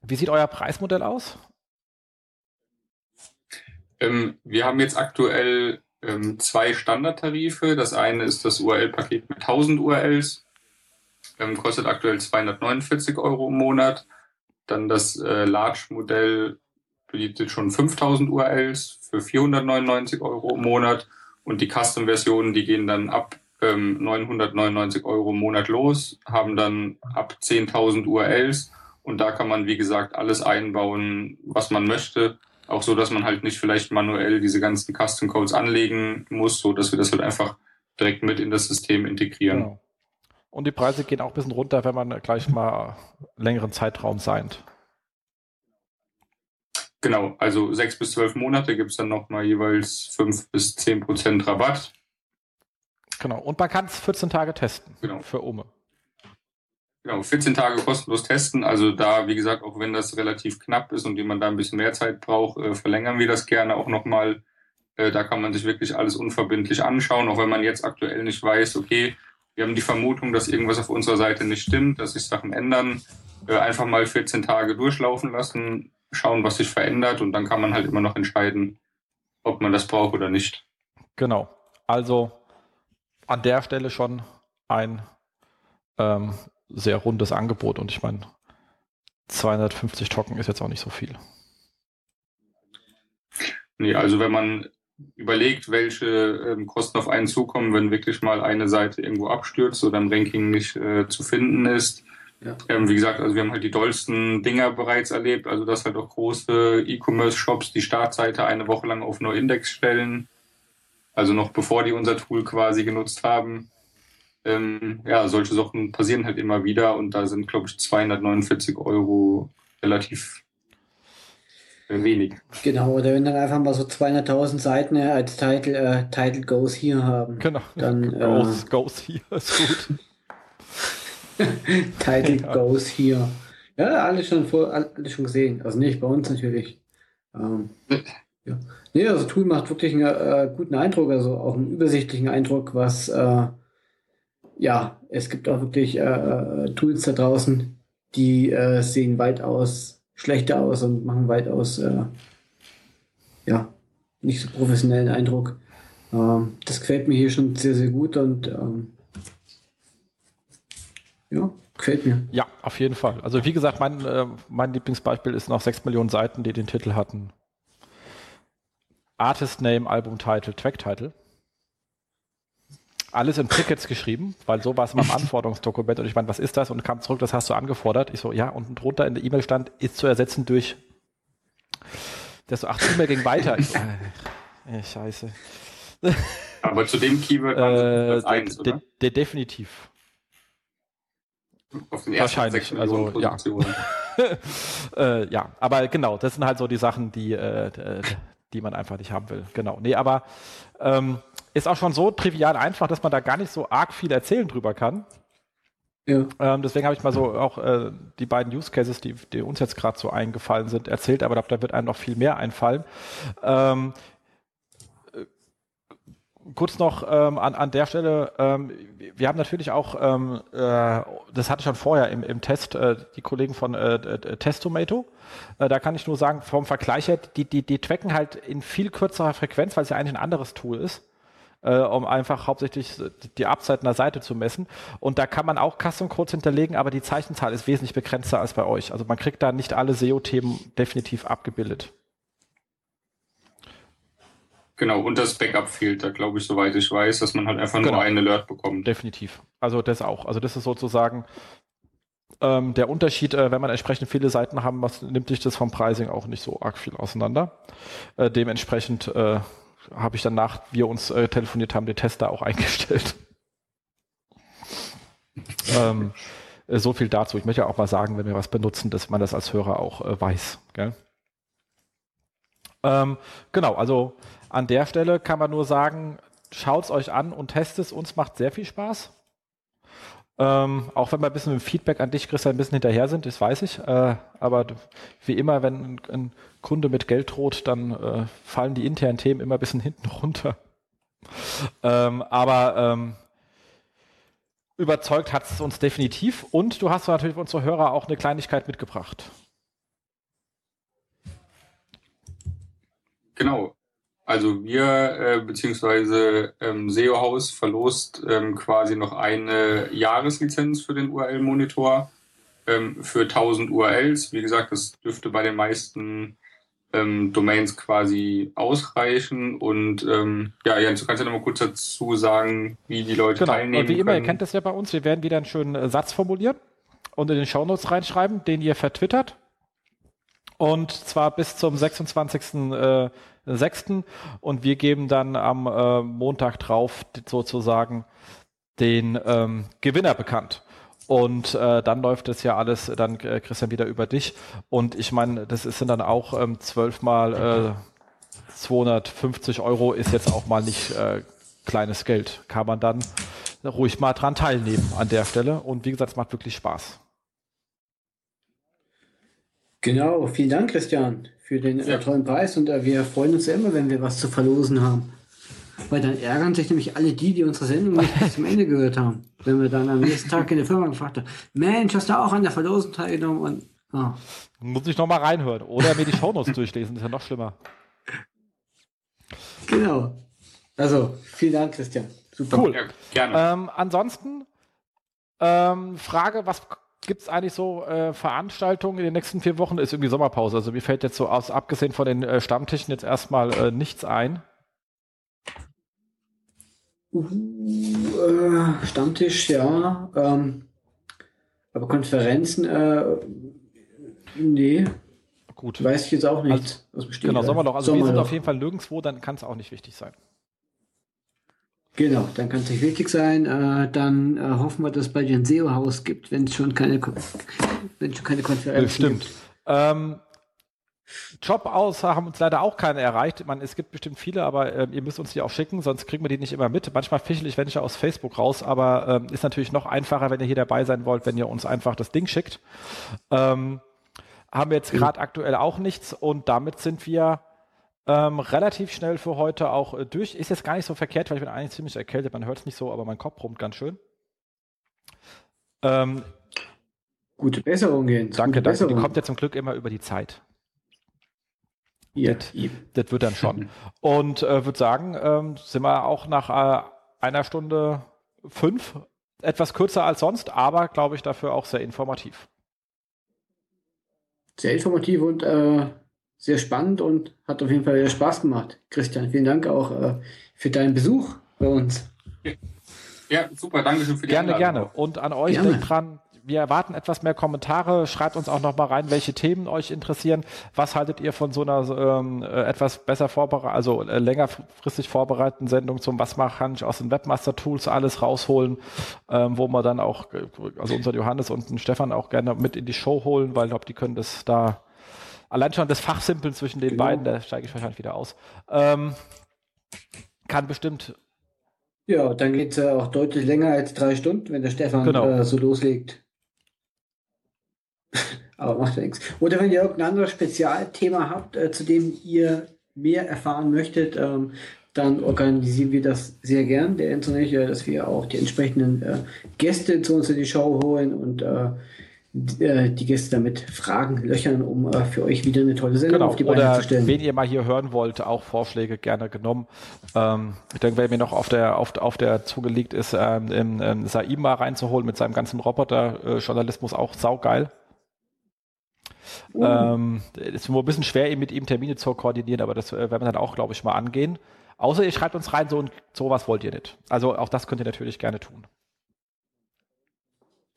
Speaker 2: wie sieht euer Preismodell aus?
Speaker 4: Ähm, wir haben jetzt aktuell ähm, zwei Standardtarife. Das eine ist das URL-Paket mit 1000 URLs, ähm, kostet aktuell 249 Euro im Monat. Dann das äh, Large-Modell bietet schon 5000 URLs für 499 Euro im Monat und die Custom-Versionen, die gehen dann ab ähm, 999 Euro im Monat los, haben dann ab 10.000 URLs und da kann man, wie gesagt, alles einbauen, was man möchte. Auch so, dass man halt nicht vielleicht manuell diese ganzen Custom Codes anlegen muss, so dass wir das halt einfach direkt mit in das System integrieren. Genau.
Speaker 2: Und die Preise gehen auch ein bisschen runter, wenn man gleich mal längeren Zeitraum seint.
Speaker 4: Genau, also sechs bis zwölf Monate gibt es dann nochmal jeweils fünf bis zehn Prozent Rabatt.
Speaker 2: Genau, und man kann es 14 Tage testen genau. für Ome.
Speaker 4: Genau, 14 Tage kostenlos testen. Also da, wie gesagt, auch wenn das relativ knapp ist und jemand da ein bisschen mehr Zeit braucht, äh, verlängern wir das gerne auch nochmal. Äh, da kann man sich wirklich alles unverbindlich anschauen, auch wenn man jetzt aktuell nicht weiß, okay, wir haben die Vermutung, dass irgendwas auf unserer Seite nicht stimmt, dass sich Sachen ändern. Äh, einfach mal 14 Tage durchlaufen lassen, schauen, was sich verändert und dann kann man halt immer noch entscheiden, ob man das braucht oder nicht.
Speaker 2: Genau. Also an der Stelle schon ein ähm, sehr rundes Angebot und ich meine, 250 Token ist jetzt auch nicht so viel.
Speaker 4: Nee, also wenn man überlegt, welche ähm, Kosten auf einen zukommen, wenn wirklich mal eine Seite irgendwo abstürzt oder im Ranking nicht äh, zu finden ist. Ja. Ähm, wie gesagt, also wir haben halt die dollsten Dinger bereits erlebt, also dass halt auch große E-Commerce-Shops die Startseite eine Woche lang auf No-Index stellen, also noch bevor die unser Tool quasi genutzt haben ähm, ja, solche Sachen passieren halt immer wieder und da sind, glaube ich, 249 Euro relativ äh, wenig.
Speaker 3: Genau, oder wenn dann einfach mal so 200.000 Seiten als Title, äh, Title Goes Here haben.
Speaker 2: Genau,
Speaker 3: dann,
Speaker 2: goes, äh, goes Here ist gut.
Speaker 3: Title ja. Goes Here. Ja, alles schon, vor, alles schon gesehen. Also nicht bei uns natürlich. Ähm, ja. Nee, also Tool macht wirklich einen äh, guten Eindruck, also auch einen übersichtlichen Eindruck, was äh, ja, es gibt auch wirklich äh, äh, Tools da draußen, die äh, sehen weitaus schlechter aus und machen weitaus äh, ja, nicht so professionellen Eindruck. Ähm, das gefällt mir hier schon sehr, sehr gut und ähm, ja. Gefällt mir.
Speaker 2: Ja, auf jeden Fall. Also wie gesagt, mein, äh, mein Lieblingsbeispiel ist noch 6 Millionen Seiten, die den Titel hatten. Artist Name, Album Title, Track Title. Alles in Tickets geschrieben, weil so war es in meinem Anforderungsdokument und ich meine, was ist das? Und kam zurück, das hast du angefordert. Ich so, ja, unten drunter in der E-Mail stand, ist zu ersetzen durch. Der so, ach, die E-Mail ging weiter. Ich, äh, scheiße.
Speaker 4: Aber zu dem Keyword waren
Speaker 2: Äh,
Speaker 4: Platz 1,
Speaker 2: de,
Speaker 4: oder?
Speaker 2: de, definitiv.
Speaker 4: Auf den
Speaker 2: wahrscheinlich,
Speaker 4: sechs
Speaker 2: also, ja. Äh, ja, aber genau, das sind halt so die Sachen, die, äh, d- die man einfach nicht haben will. Genau. Nee, aber ähm, ist auch schon so trivial einfach, dass man da gar nicht so arg viel erzählen drüber kann.
Speaker 3: Ja.
Speaker 2: Ähm, deswegen habe ich mal so auch äh, die beiden Use Cases, die, die uns jetzt gerade so eingefallen sind, erzählt, aber da, wird einem noch viel mehr einfallen. Ähm, äh, kurz noch ähm, an, an der Stelle, ähm, wir haben natürlich auch, ähm, äh, das hatte ich schon vorher im, im Test, äh, die Kollegen von äh, äh, Testomato, äh, da kann ich nur sagen, vom Vergleich her, die, die, die tracken halt in viel kürzerer Frequenz, weil es ja eigentlich ein anderes Tool ist äh, um einfach hauptsächlich die Upside einer Seite zu messen. Und da kann man auch Custom-Codes hinterlegen, aber die Zeichenzahl ist wesentlich begrenzter als bei euch. Also man kriegt da nicht alle SEO-Themen definitiv abgebildet.
Speaker 4: Genau, und das Backup fehlt da, glaube ich, soweit ich weiß, dass man halt einfach
Speaker 2: Genau.
Speaker 4: nur einen Alert bekommt.
Speaker 2: Definitiv. Also das auch. Also das ist sozusagen ähm, der Unterschied, äh, wenn man entsprechend viele Seiten haben, was nimmt sich das vom Pricing auch nicht so arg viel auseinander. Äh, dementsprechend äh, habe ich danach, wir uns äh, telefoniert haben, den Tester auch eingestellt. ähm, äh, so viel dazu. Ich möchte ja auch mal sagen, wenn wir was benutzen, dass man das als Hörer auch äh, weiß. Gell? Ähm, genau, also an der Stelle kann man nur sagen, schaut es euch an und testet es. Uns macht sehr viel Spaß. Ähm, auch wenn wir ein bisschen mit dem Feedback an dich, Christian, ein bisschen hinterher sind, das weiß ich. Äh, aber wie immer, wenn ein, ein Kunde mit Geld droht, dann äh, fallen die internen Themen immer ein bisschen hinten runter. Ähm, aber ähm, überzeugt hat es uns definitiv. Und du hast natürlich für unsere Hörer auch eine Kleinigkeit mitgebracht.
Speaker 4: Genau. Also wir, äh, beziehungsweise ähm, SEO Haus verlost ähm, quasi noch eine Jahreslizenz für den URL-Monitor ähm, für 1000 URLs. Wie gesagt, das dürfte bei den meisten ähm, Domains quasi ausreichen. Und ähm, ja, Jens, du kannst ja noch mal kurz dazu sagen, wie die Leute
Speaker 2: Genau.
Speaker 4: teilnehmen
Speaker 2: Und wie immer, ihr
Speaker 4: können.
Speaker 2: kennt das ja bei uns, wir werden wieder einen schönen äh, Satz formulieren und in den Shownotes reinschreiben, den ihr vertwittert. Und zwar bis zum 26.06. Äh, und wir geben dann am äh, Montag drauf sozusagen den ähm, Gewinner bekannt. Und äh, dann läuft es ja alles dann, äh, Christian, wieder über dich. Und ich meine, das ist sind dann auch ähm, zwölfmal äh, 250 Euro ist jetzt auch mal nicht äh, kleines Geld. Kann man dann ruhig mal dran teilnehmen an der Stelle. Und wie gesagt, es macht wirklich Spaß.
Speaker 3: Genau, vielen Dank, Christian, für den äh, tollen Preis. Und äh, wir freuen uns ja immer, wenn wir was zu verlosen haben. Weil dann ärgern sich nämlich alle die, die unsere Sendung nicht bis zum Ende gehört haben. Wenn wir dann am nächsten Tag in der Firma gefragt haben, Mensch, hast du auch an der Verlosung teilgenommen? Und, ah,
Speaker 2: Muss ich noch mal reinhören. Oder mir die Shownotes durchlesen, ist ja noch schlimmer.
Speaker 3: genau. Also, vielen Dank, Christian. Super.
Speaker 2: Cool.
Speaker 4: Ja, gerne.
Speaker 2: Ähm, ansonsten, ähm, Frage, was gibt es eigentlich so äh, Veranstaltungen in den nächsten vier Wochen? Ist irgendwie Sommerpause. Also mir fällt jetzt so aus, abgesehen von den äh, Stammtischen jetzt erstmal äh, nichts ein.
Speaker 3: Uh, äh, Stammtisch, ja. Ähm, aber Konferenzen, äh, nee,
Speaker 2: Gut.
Speaker 3: weiß ich jetzt auch nicht. Stegreif.
Speaker 2: Genau, Sommerloch. Also wir sind
Speaker 3: Sommerloch.
Speaker 2: auf jeden Fall nirgendwo, dann kann es auch nicht wichtig sein.
Speaker 3: Genau, dann kann es nicht wichtig sein. Äh, dann äh, hoffen wir, dass es bald ein SEO-Haus gibt, wenn es schon keine, wenn schon keine Konferenzen
Speaker 2: Bestimmt.
Speaker 3: gibt.
Speaker 2: Ähm, Job aus haben uns leider auch keine erreicht. Man, es gibt bestimmt viele, aber ähm, ihr müsst uns die auch schicken, sonst kriegen wir die nicht immer mit. Manchmal fischel ich welche aus Facebook raus, aber ähm, ist natürlich noch einfacher, wenn ihr hier dabei sein wollt, wenn ihr uns einfach das Ding schickt. Ähm, haben wir jetzt gerade aktuell auch nichts und damit sind wir ähm, relativ schnell für heute auch äh, durch. Ist jetzt gar nicht so verkehrt, weil ich bin eigentlich ziemlich erkältet. Man hört es nicht so, aber mein Kopf brummt ganz schön. Ähm,
Speaker 3: Gute Besserung, Jens.
Speaker 2: danke,
Speaker 3: Gute
Speaker 2: danke. Die
Speaker 3: Besserung.
Speaker 2: kommt ja zum Glück immer über die Zeit.
Speaker 3: Ja,
Speaker 2: Das-. Das wird dann schon. Und äh, würde sagen, ähm, sind wir auch nach äh, einer Stunde fünf Etwas kürzer als sonst, aber glaube ich dafür auch sehr informativ.
Speaker 3: Sehr informativ und äh, sehr spannend und hat auf jeden Fall wieder Spaß gemacht. Christian, vielen Dank auch äh, für deinen Besuch bei uns.
Speaker 4: Ja, super, danke schön für die
Speaker 2: Gerne, Einladung. gerne. Und an euch gerne. denkt dran, wir erwarten etwas mehr Kommentare. Schreibt uns auch noch mal rein, welche Themen euch interessieren. Was haltet ihr von so einer ähm, äh, etwas besser vorbereiteten, also äh, längerfristig vorbereiteten Sendung zum Was kann ich aus den Webmaster-Tools alles rausholen, ähm, wo wir dann auch, äh, also unser Johannes und den Stefan auch gerne mit in die Show holen, weil ich glaube, die können das da allein schon das Fachsimpeln zwischen den genau. beiden, da steige ich wahrscheinlich wieder aus. Ähm, kann bestimmt
Speaker 3: ja, dann geht es ja auch deutlich länger als drei Stunden, wenn der Stefan genau. äh, so loslegt. Aber macht ja nichts. Oder wenn ihr irgendein anderes Spezialthema habt, äh, zu dem ihr mehr erfahren möchtet, ähm, dann organisieren wir das sehr gern, der ich, äh, dass wir auch die entsprechenden äh, Gäste zu uns in die Show holen und äh, die Gäste damit Fragen löchern, um äh, für euch wieder eine tolle Sendung
Speaker 2: genau. auf die Beine Oder zu stellen. Wen ihr mal hier hören wollt, auch Vorschläge gerne genommen. Ähm, ich denke, wer mir noch auf der, auf, auf der zugelegt ist, ähm, im, ähm, Saim mal reinzuholen mit seinem ganzen Roboter-Journalismus, auch saugeil. Uh. Ähm, ist nur ein bisschen schwer, mit ihm Termine zu koordinieren, aber das äh, werden wir dann auch, glaube ich, mal angehen. Außer ihr schreibt uns rein, so, so was wollt ihr nicht. Also auch das könnt ihr natürlich gerne tun.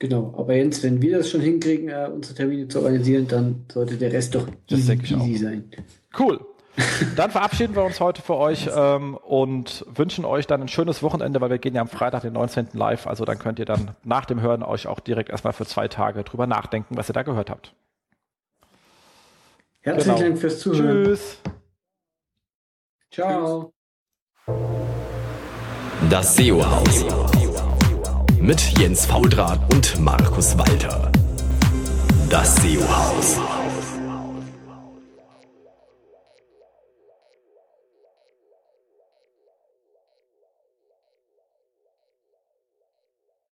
Speaker 3: Genau, aber Jens, wenn wir das schon hinkriegen, äh, unsere Termine zu organisieren, dann sollte der Rest doch easy, easy sein.
Speaker 2: Cool. Dann verabschieden wir uns heute für euch ähm, und wünschen euch dann ein schönes Wochenende, weil wir gehen ja am Freitag, den 19. live. Also dann könnt ihr dann nach dem Hören euch auch direkt erstmal für zwei Tage drüber nachdenken, was ihr da gehört habt.
Speaker 3: Herzlichen genau. Dank fürs Zuhören. Tschüss.
Speaker 1: Ciao. Das SEO-Haus mit Jens Faudrat und Markus Walter. Das SEO-Haus.